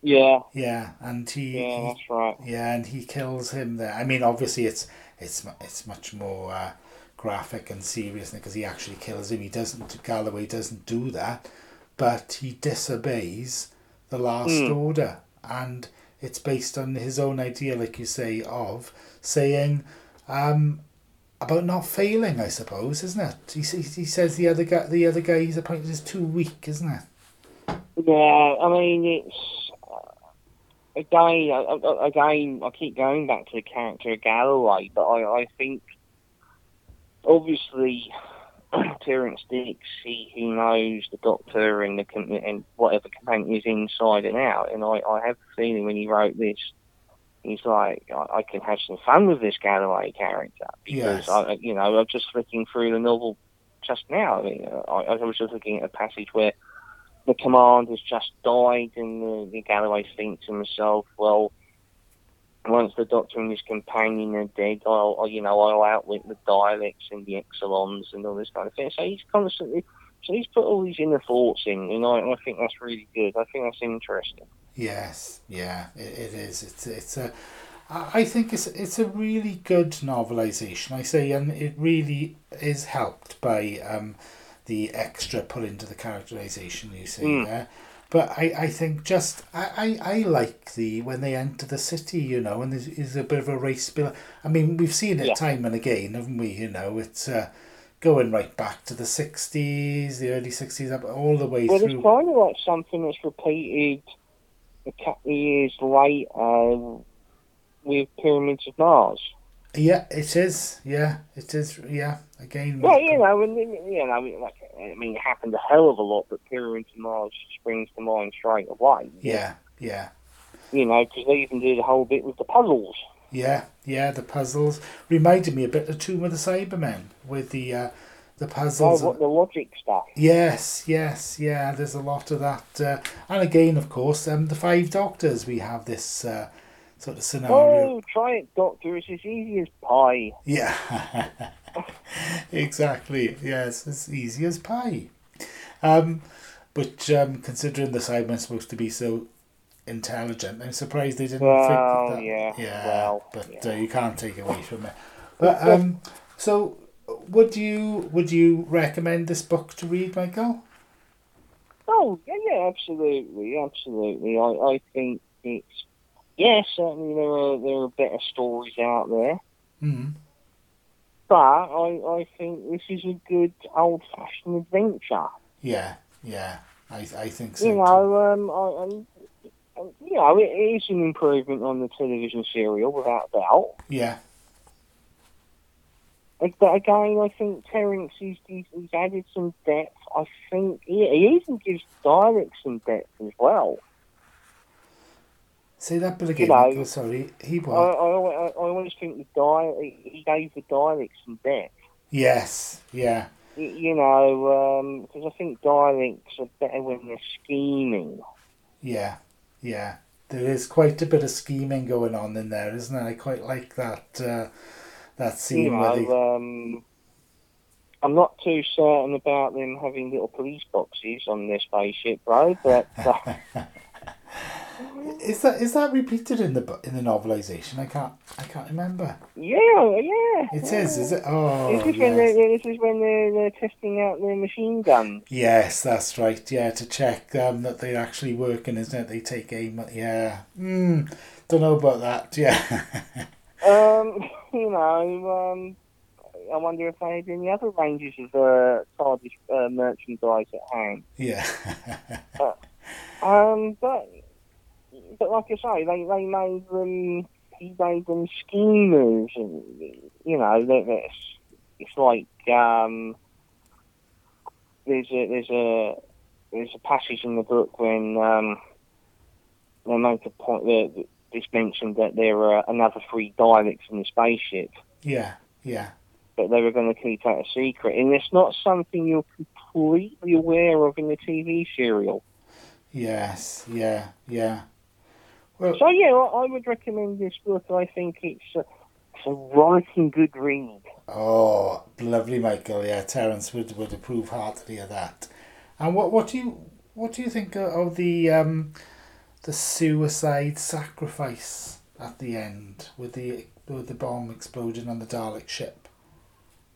Yeah, Yeah, and he, yeah, that's right. yeah, and he kills him there. I mean, obviously, it's it's it's much more uh, graphic and serious because he actually kills him. He doesn't. Galloway doesn't do that, but he disobeys the last Mm. order, and it's based on his own idea, like you say, of saying um, about not failing. I suppose, isn't it? He he says the other guy, the other guy he's appointed is too weak, isn't it? Yeah, I mean it's uh, again, I- again. I keep going back to the character of Galloway, but I, I think obviously Terrance Dicks, he, he knows the Doctor and the com- and whatever companion is inside and out, and I, I have a feeling when he wrote this, he's like, I, I can have some fun with this Galloway character because Yes. I, you know, I'm just flicking through the novel just now. I mean, I, I was just looking at a passage where the commander's just died, and the, the Galloway thinks to himself, well, once the Doctor and his companion are dead, I'll, I'll you know, I'll outwit the Daleks and the Exxilons and all this kind of thing. So he's constantly, so he's put all these inner thoughts in, and I, I think that's really good. I think that's interesting. Yes, yeah, it, it is. It's it's a. I I think it's it's a really good novelization. I say, and it really is helped by um, the extra pull into the characterization you see Mm. there. But I, I think just I, I, I like the when they enter the city, you know, and there's, a bit of a race bill. I mean, we've seen it Yeah. time and again, haven't we? You know, it's uh, going right back to the sixties, the early sixties, up all the way Well, through. it's kind of like something that's repeated a couple of years later with Pyramids of Mars. Yeah, it is. Yeah, it is. Yeah, again. Well, you know, and you know, like I mean, it happened a hell of a lot, but Pyramids of Mars springs to mind straight away. Yeah, yeah, You know, because they even did a whole bit with the puzzles. yeah, yeah. The puzzles reminded me a bit of Tomb of the Cybermen with the uh, the Oh, puzzles. what the logic stuff. Yes, yes, yeah. There's a lot of that, uh, and again, of course, um, the Five Doctors. We have this uh, sort of scenario. Oh, try it, Doctor. It's as easy as pie. Yeah, exactly. Yes, as easy as pie. Um, but um, considering the Cybermen supposed to be so intelligent, I'm surprised they didn't Well, think that. yeah, yeah. well, but yeah. Uh, you can't take away from it. But um, so would you would you recommend this book to read, Michael? Oh, yeah, yeah, absolutely, absolutely. I, I think it's yeah, certainly there are there are better stories out there, Mm. but I I think this is a good old fashioned adventure. Yeah, yeah. I I think so. you too. know, um, I, I'm, um, you know, it is an improvement on the television serial without doubt. Yeah, But again, I think Terrance he's, he's, he's added some depth. I think he, he even gives Dalek some depth as well. Say that bit again. know, Michael, sorry, he was. I, I I always think the dial he gave the Dalek some depth. yes, yeah, You know, because I think Daleks are better when they're scheming. yeah, yeah. There is quite a bit of scheming going on in there, isn't there? I quite like that uh, that You scene where they. um, I'm not too certain about them having little police boxes on their spaceship, bro. But uh, is that is that repeated in the in the novelization? I can't I can't remember. Yeah, yeah. It is, is it? Oh, This is when they're, this is when they're, they're testing out their machine guns. Yes, that's right. Yeah, to check um, that they're actually working, isn't it? They take aim at yeah. Hmm. Don't know about that. Yeah. Um, you know, um, I wonder if they had any other ranges of uh, TARDIS uh, merchandise at hand. yeah. Um, but but like I say, they they made them he made them schemers, and you know, that that's it's like um, there's a there's a there's a passage in the book when um, they make a point that it's mentioned that there are another three Daleks in the spaceship, yeah. Yeah. but they were going to keep that a secret, and it's not something you're completely aware of in the TV serial. Yes. Yeah. Yeah. Well, So yeah, I I would recommend this book. I think it's a, it's a writing good read. Oh, lovely, Michael. Yeah, Terrance would, would approve heartily of that. And what what do you what do you think of- of the um the suicide sacrifice at the end with the with the bomb exploding on the Dalek ship?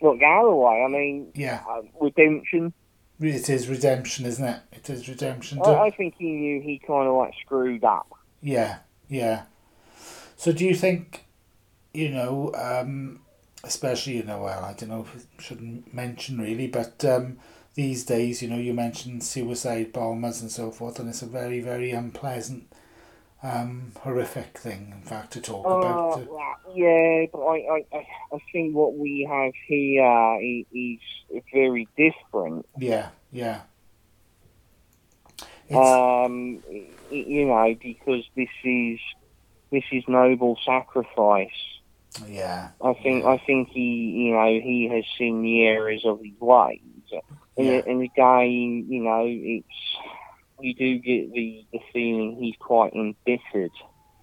Look, Galloway. I mean, Yeah, uh, redemption. it is redemption, isn't it? It is redemption. I, I think he knew he kind of like screwed up. Yeah, yeah. So do you think, you know, um, especially, you know, well, I don't know if I shouldn't mention really, but um, these days, you know, you mentioned suicide bombers and so forth, and it's a very, very unpleasant, um, horrific thing, in fact, to talk Uh, about. yeah, but I, I, I think what we have here is is very different. Yeah, yeah. It's, Um, you know, because this is this is noble sacrifice. yeah, I think I think he you know he has seen the errors of his ways, and, Yeah. and again you know it's you do get the, the feeling he's quite embittered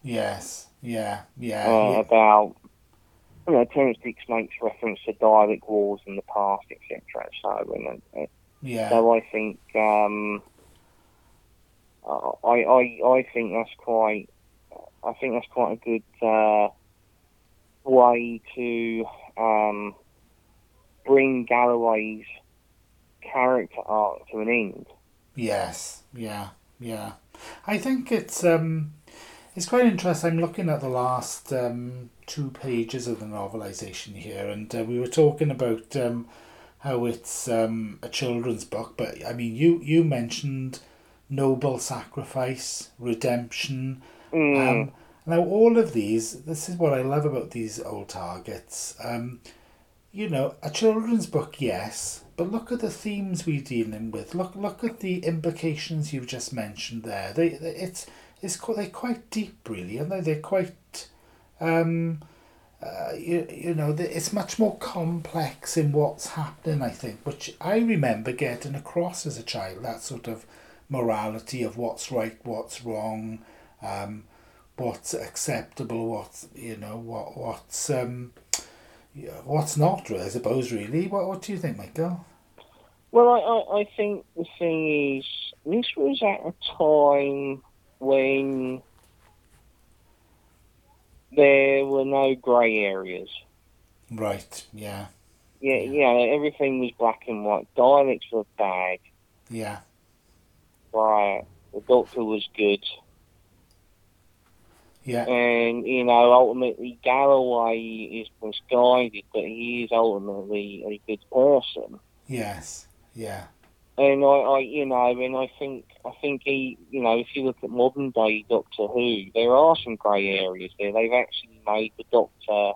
yes, yeah, yeah, uh, yeah. about you know Terrance Dicks makes reference to Dalek wars in the past etc. So and uh, yeah. so I think um, I I I think that's quite I think that's quite a good uh, way to um, bring Galloway's character arc to an end. Yes, yeah, yeah. I think it's um, it's quite interesting. I'm looking at the last um, two pages of the novelization here, and uh, we were talking about um, how it's um, a children's book. But I mean, you you mentioned noble sacrifice, redemption. Mm. Um, now all of these, this is what I love about these old targets. Um, you know, a children's book, yes, but look at the themes we're dealing with. Look, look at the implications you've just mentioned there. They, they it's, it's quite, they're quite deep, really, and they they're quite, um, uh, you, you know, it's much more complex in what's happening. I think, which I remember getting across as a child. That sort of morality of what's right, what's wrong, um, what's acceptable, what's you know, what what's um, yeah, what's not, I suppose, really. What, what do you think, Michael? Well, I, I, I think the thing is, this was at a time when there were no grey areas. Right, yeah, Yeah, yeah, everything was black and white. Daleks were bad. yeah, Right. The doctor was good. yeah, And, you know, ultimately Galloway is misguided, but he is ultimately a good person. yes, yeah, And I, I, you know, and I think, I think he, you know, if you look at modern day Doctor Who, there are some grey areas there. They've actually made the Doctor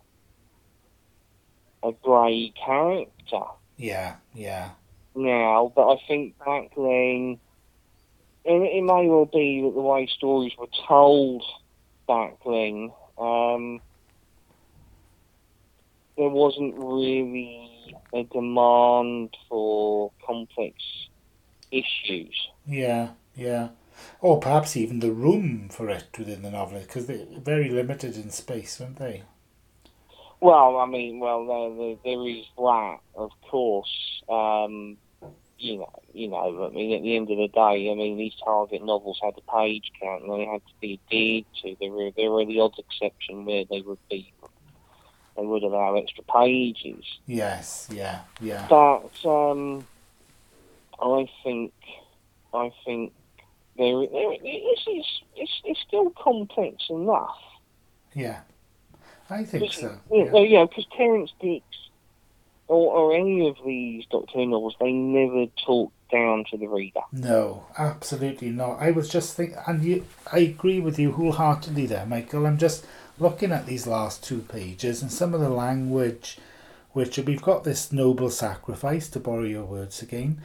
a grey character yeah, yeah, now, but I think back then, and it may well be that the way stories were told back then, um, there wasn't really a demand for complex issues. yeah, yeah. Or perhaps even the room for it within the novel, because they're very limited in space, aren't they? Well, I mean, well, there, there, there is that, of course. Um, you know, you know, I mean, at the end of the day, I mean, these target novels had a page count and they had to be adhered to. There were there were the odd exception where they would be, they would allow extra pages. Yes, yeah, yeah, But um, I think, I think there, there this is it's, it's still complex enough. yeah. I think so. Yeah. know, you know, because Terrance Dicks or, or any of these Doctor Who novels, they never talk down to the reader. No, absolutely not. I was just thinking, and you, I agree with you wholeheartedly there, Michael. I'm just looking at these last two pages and some of the language, which we've got this noble sacrifice, to borrow your words again.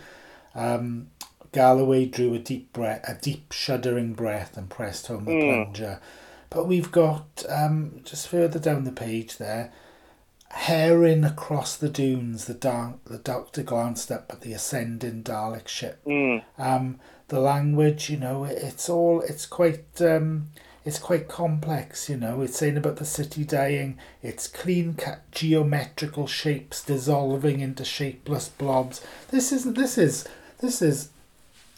Um, Galloway drew a deep breath, a deep shuddering breath, and pressed home the Mm. plunger. But we've got um, just further down the page there, herring across the dunes. The dark, the doctor glanced up at the ascending Dalek ship Mm. um, the language, you know, it's all it's quite um, it's quite complex, you know. It's saying about the city dying. It's clean cut geometrical shapes dissolving into shapeless blobs. This isn't. This is this is,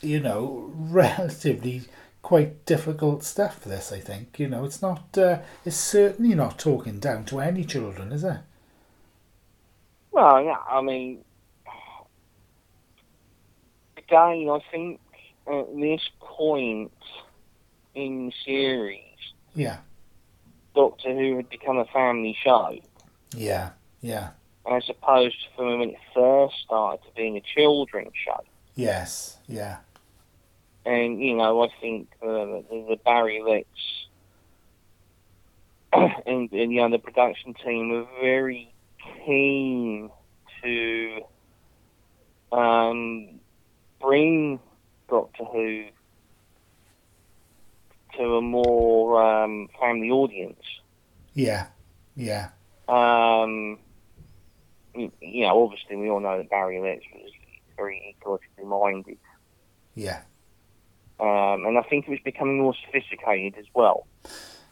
you know, relatively quite difficult stuff. This I think, you know, it's not. Uh, it's certainly not talking down to any children, is it? Well, yeah, I mean, again, I think at this point in the series, Yeah, Doctor Who had become a family show, yeah, yeah. as opposed to from when it first started to being a children's show. Yes, yeah, And, you know, I think uh, the, the Barry Letts and, and, you know, the production team were very keen to um, bring Doctor Who to a more um, family audience. yeah, yeah, Um, you, you know, obviously we all know that Barry Letts was very ecologically minded. yeah, Um, and I think it was becoming more sophisticated as well.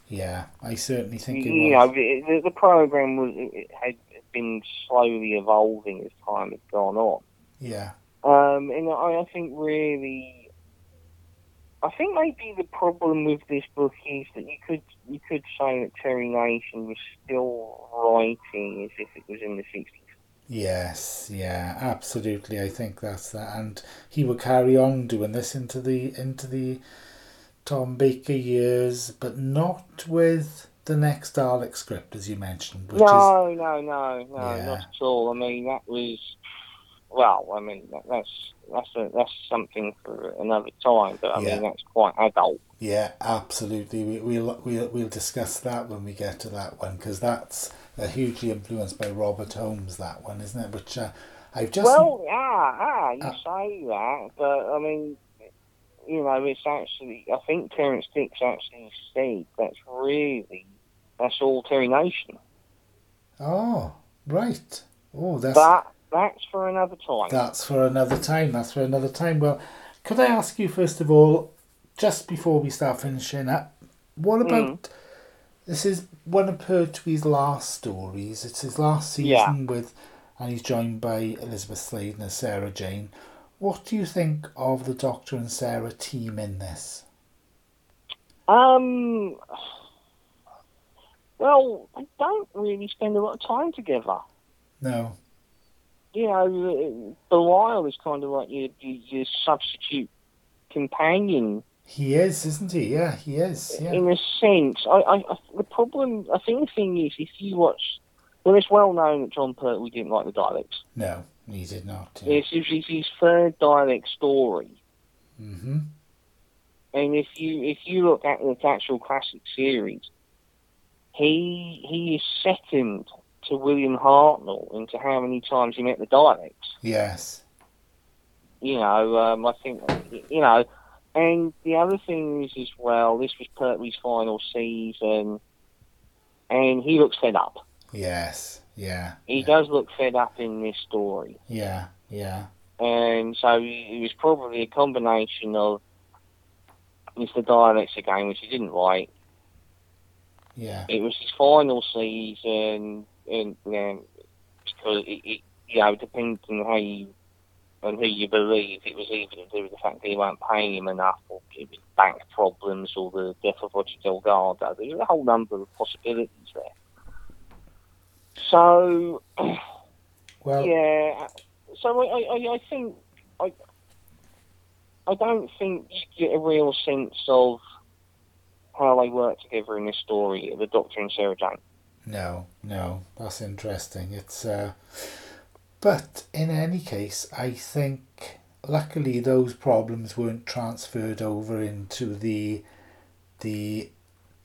yeah. I certainly think it you was. know, the, the, the program was it had been slowly evolving as time has gone on. Yeah, Um, and I, I think really, I think maybe the problem with this book is that you could you could say that Terry Nation was still writing as if it was in the sixties. yes, yeah, absolutely. I think that's that, and he would carry on doing this into the into the Tom Baker years, but not with the next Dalek script, as you mentioned, which is No, no, no, no, Yeah. not at all. I mean, that was well. I mean, that, that's that's a, that's something for another time. But I Yeah. mean, that's quite adult. yeah, absolutely. We, we'll we'll we'll discuss that when we get to that one because that's uh, hugely influenced by Robert Holmes. That one, isn't it? Which uh, I've just Well, ah, ah, you Uh, say that, but I mean, you know, it's actually. I think Terrance Dicks actually said that's really that's all Terry Nation. oh right. Oh, that's But that's for another time. That's for another time. That's for another time. Well, could I ask you first of all, just before we start finishing up, what about this is one of Pertwee's last stories. It's his last season Yeah. with, and he's joined by Elizabeth Sladen and Sarah Jane. What do you think of the Doctor and Sarah team in this? Um. Well, they don't really spend a lot of time together. No. You know, Bellal is kind of like your, your, your substitute companion He is, isn't he? Yeah, he is. Yeah. in a sense. I, I, I, the problem, I think the thing is, if you watch, well, it's well known that Jon Pertwee didn't like the Daleks. No, he did not. Yeah. It's, it's his third Dalek story, Mm-hmm. and if you if you look at the actual classic series, he he is second to William Hartnell into how many times he met the Daleks. Yes. you know, um, I think, you know, and the other thing is as well, this was Pertwee's final season, and he looks fed up. Yes. Yeah. He yeah. does look fed up in this story, Yeah. Yeah. and so it was probably a combination of Mr. Daleks again, which he didn't like. Yeah. It was his final season, and um, because it, it, you know, depending on how you and who you believe. It was either to do with the fact that he weren't paying him enough, or it was bank problems, or the death of Roger Delgado. There's a whole number of possibilities there. So, Well, yeah. So I, I, I think I, I don't think you get a real sense of how they work together in this story, the Doctor and Sarah Jane. No, no, that's interesting. It's uh, but in any case, I think luckily those problems weren't transferred over into the the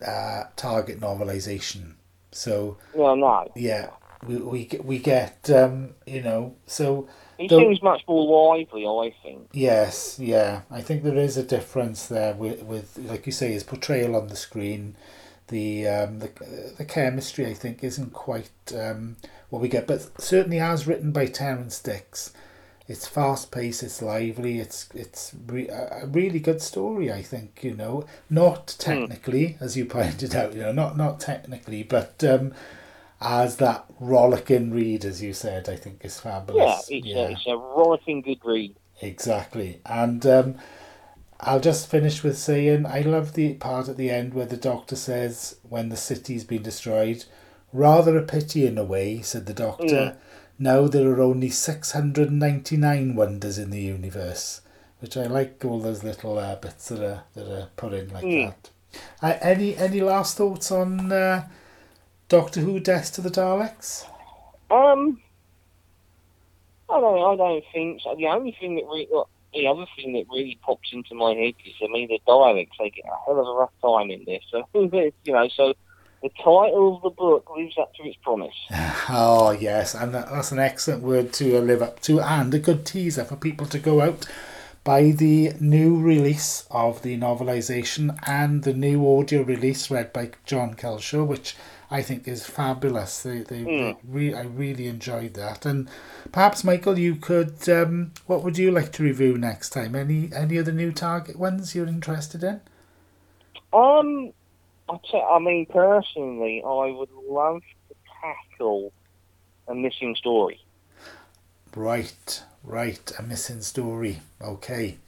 uh, target novelization. So Well, no. yeah, we we we get um, you know so He Don't- seems much more lively, I think. Yes, yeah. I think there is a difference there with, with like you say, his portrayal on the screen. The um, the the chemistry I think isn't quite um, what we get, but certainly as written by Terrance Dicks, it's fast paced, it's lively, it's it's re- a a really good story. I think you know, not technically as you pointed out, you know, not not technically, but um, as that rollicking read, as you said, I think is Yeah, fabulous. it's, A, it's a rollicking good read. Exactly. And um, I'll just finish with saying I love the part at the end where the doctor says, when the city's been destroyed, rather a pity in a way, said the doctor. Yeah. Now there are only 699 wonders in the universe, which I like all those little uh, bits that are, that are put in like Mm. that. Uh, any any last thoughts on uh, Doctor Who Death to the Daleks? Um, I don't, I don't think so. The only thing that really, well, the other thing that really pops into my head is, I mean, the Daleks. they get a hell of a rough time in this. So, you know, so the title of the book lives up to its promise. Oh yes, and that, that's an excellent word to live up to, and a good teaser for people to go out buy the new release of the novelization and the new audio release read by Jon Culshaw, which I think is fabulous. They, they, they re- I really enjoyed that, and perhaps Michael, you could. Um, what would you like to review next time? Any any other new target ones you're interested in? Um, I, t- I mean, personally, I would love to tackle a missing story. Right, right, a missing story. Okay.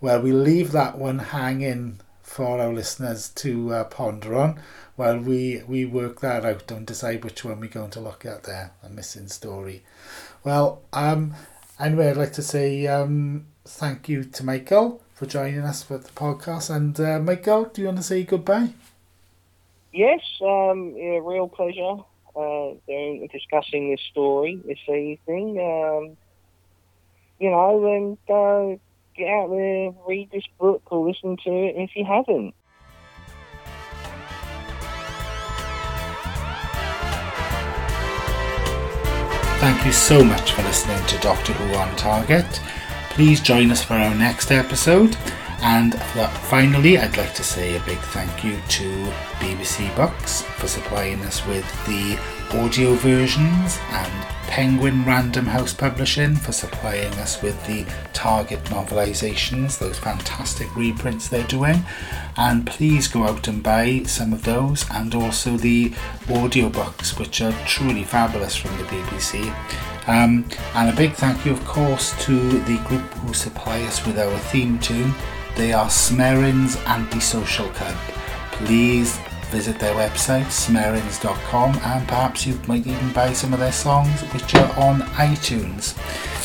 Well, we'll leave that one hanging for our listeners to uh, ponder on while we, we work that out and decide which one we're going to look at there, a missing story. Well, um, anyway, I'd like to say um, thank you to Michael for joining us for the podcast. And uh, Michael, do you want to say goodbye? Yes, um, yeah, real pleasure uh, discussing this story this evening. Um, you know, and uh, get out there, read this book or listen to it if you haven't. Thank you so much for listening to Doctor Who on Target. Please join us for our next episode. And finally, I'd like to say a big thank you to BBC Books for supplying us with the audio versions and Penguin Random House Publishing for supplying us with the Target novelizations, those fantastic reprints they're doing. And please go out and buy some of those and also the audiobooks, which are truly fabulous from the BBC. Um, and a big thank you, of course, to the group who supply us with our theme tune. They are Smerin's Antisocial Club. Please visit their website, smerins.com, and perhaps you might even buy some of their songs, which are on iTunes.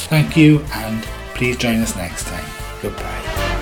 Thank you, and please join us next time. Goodbye.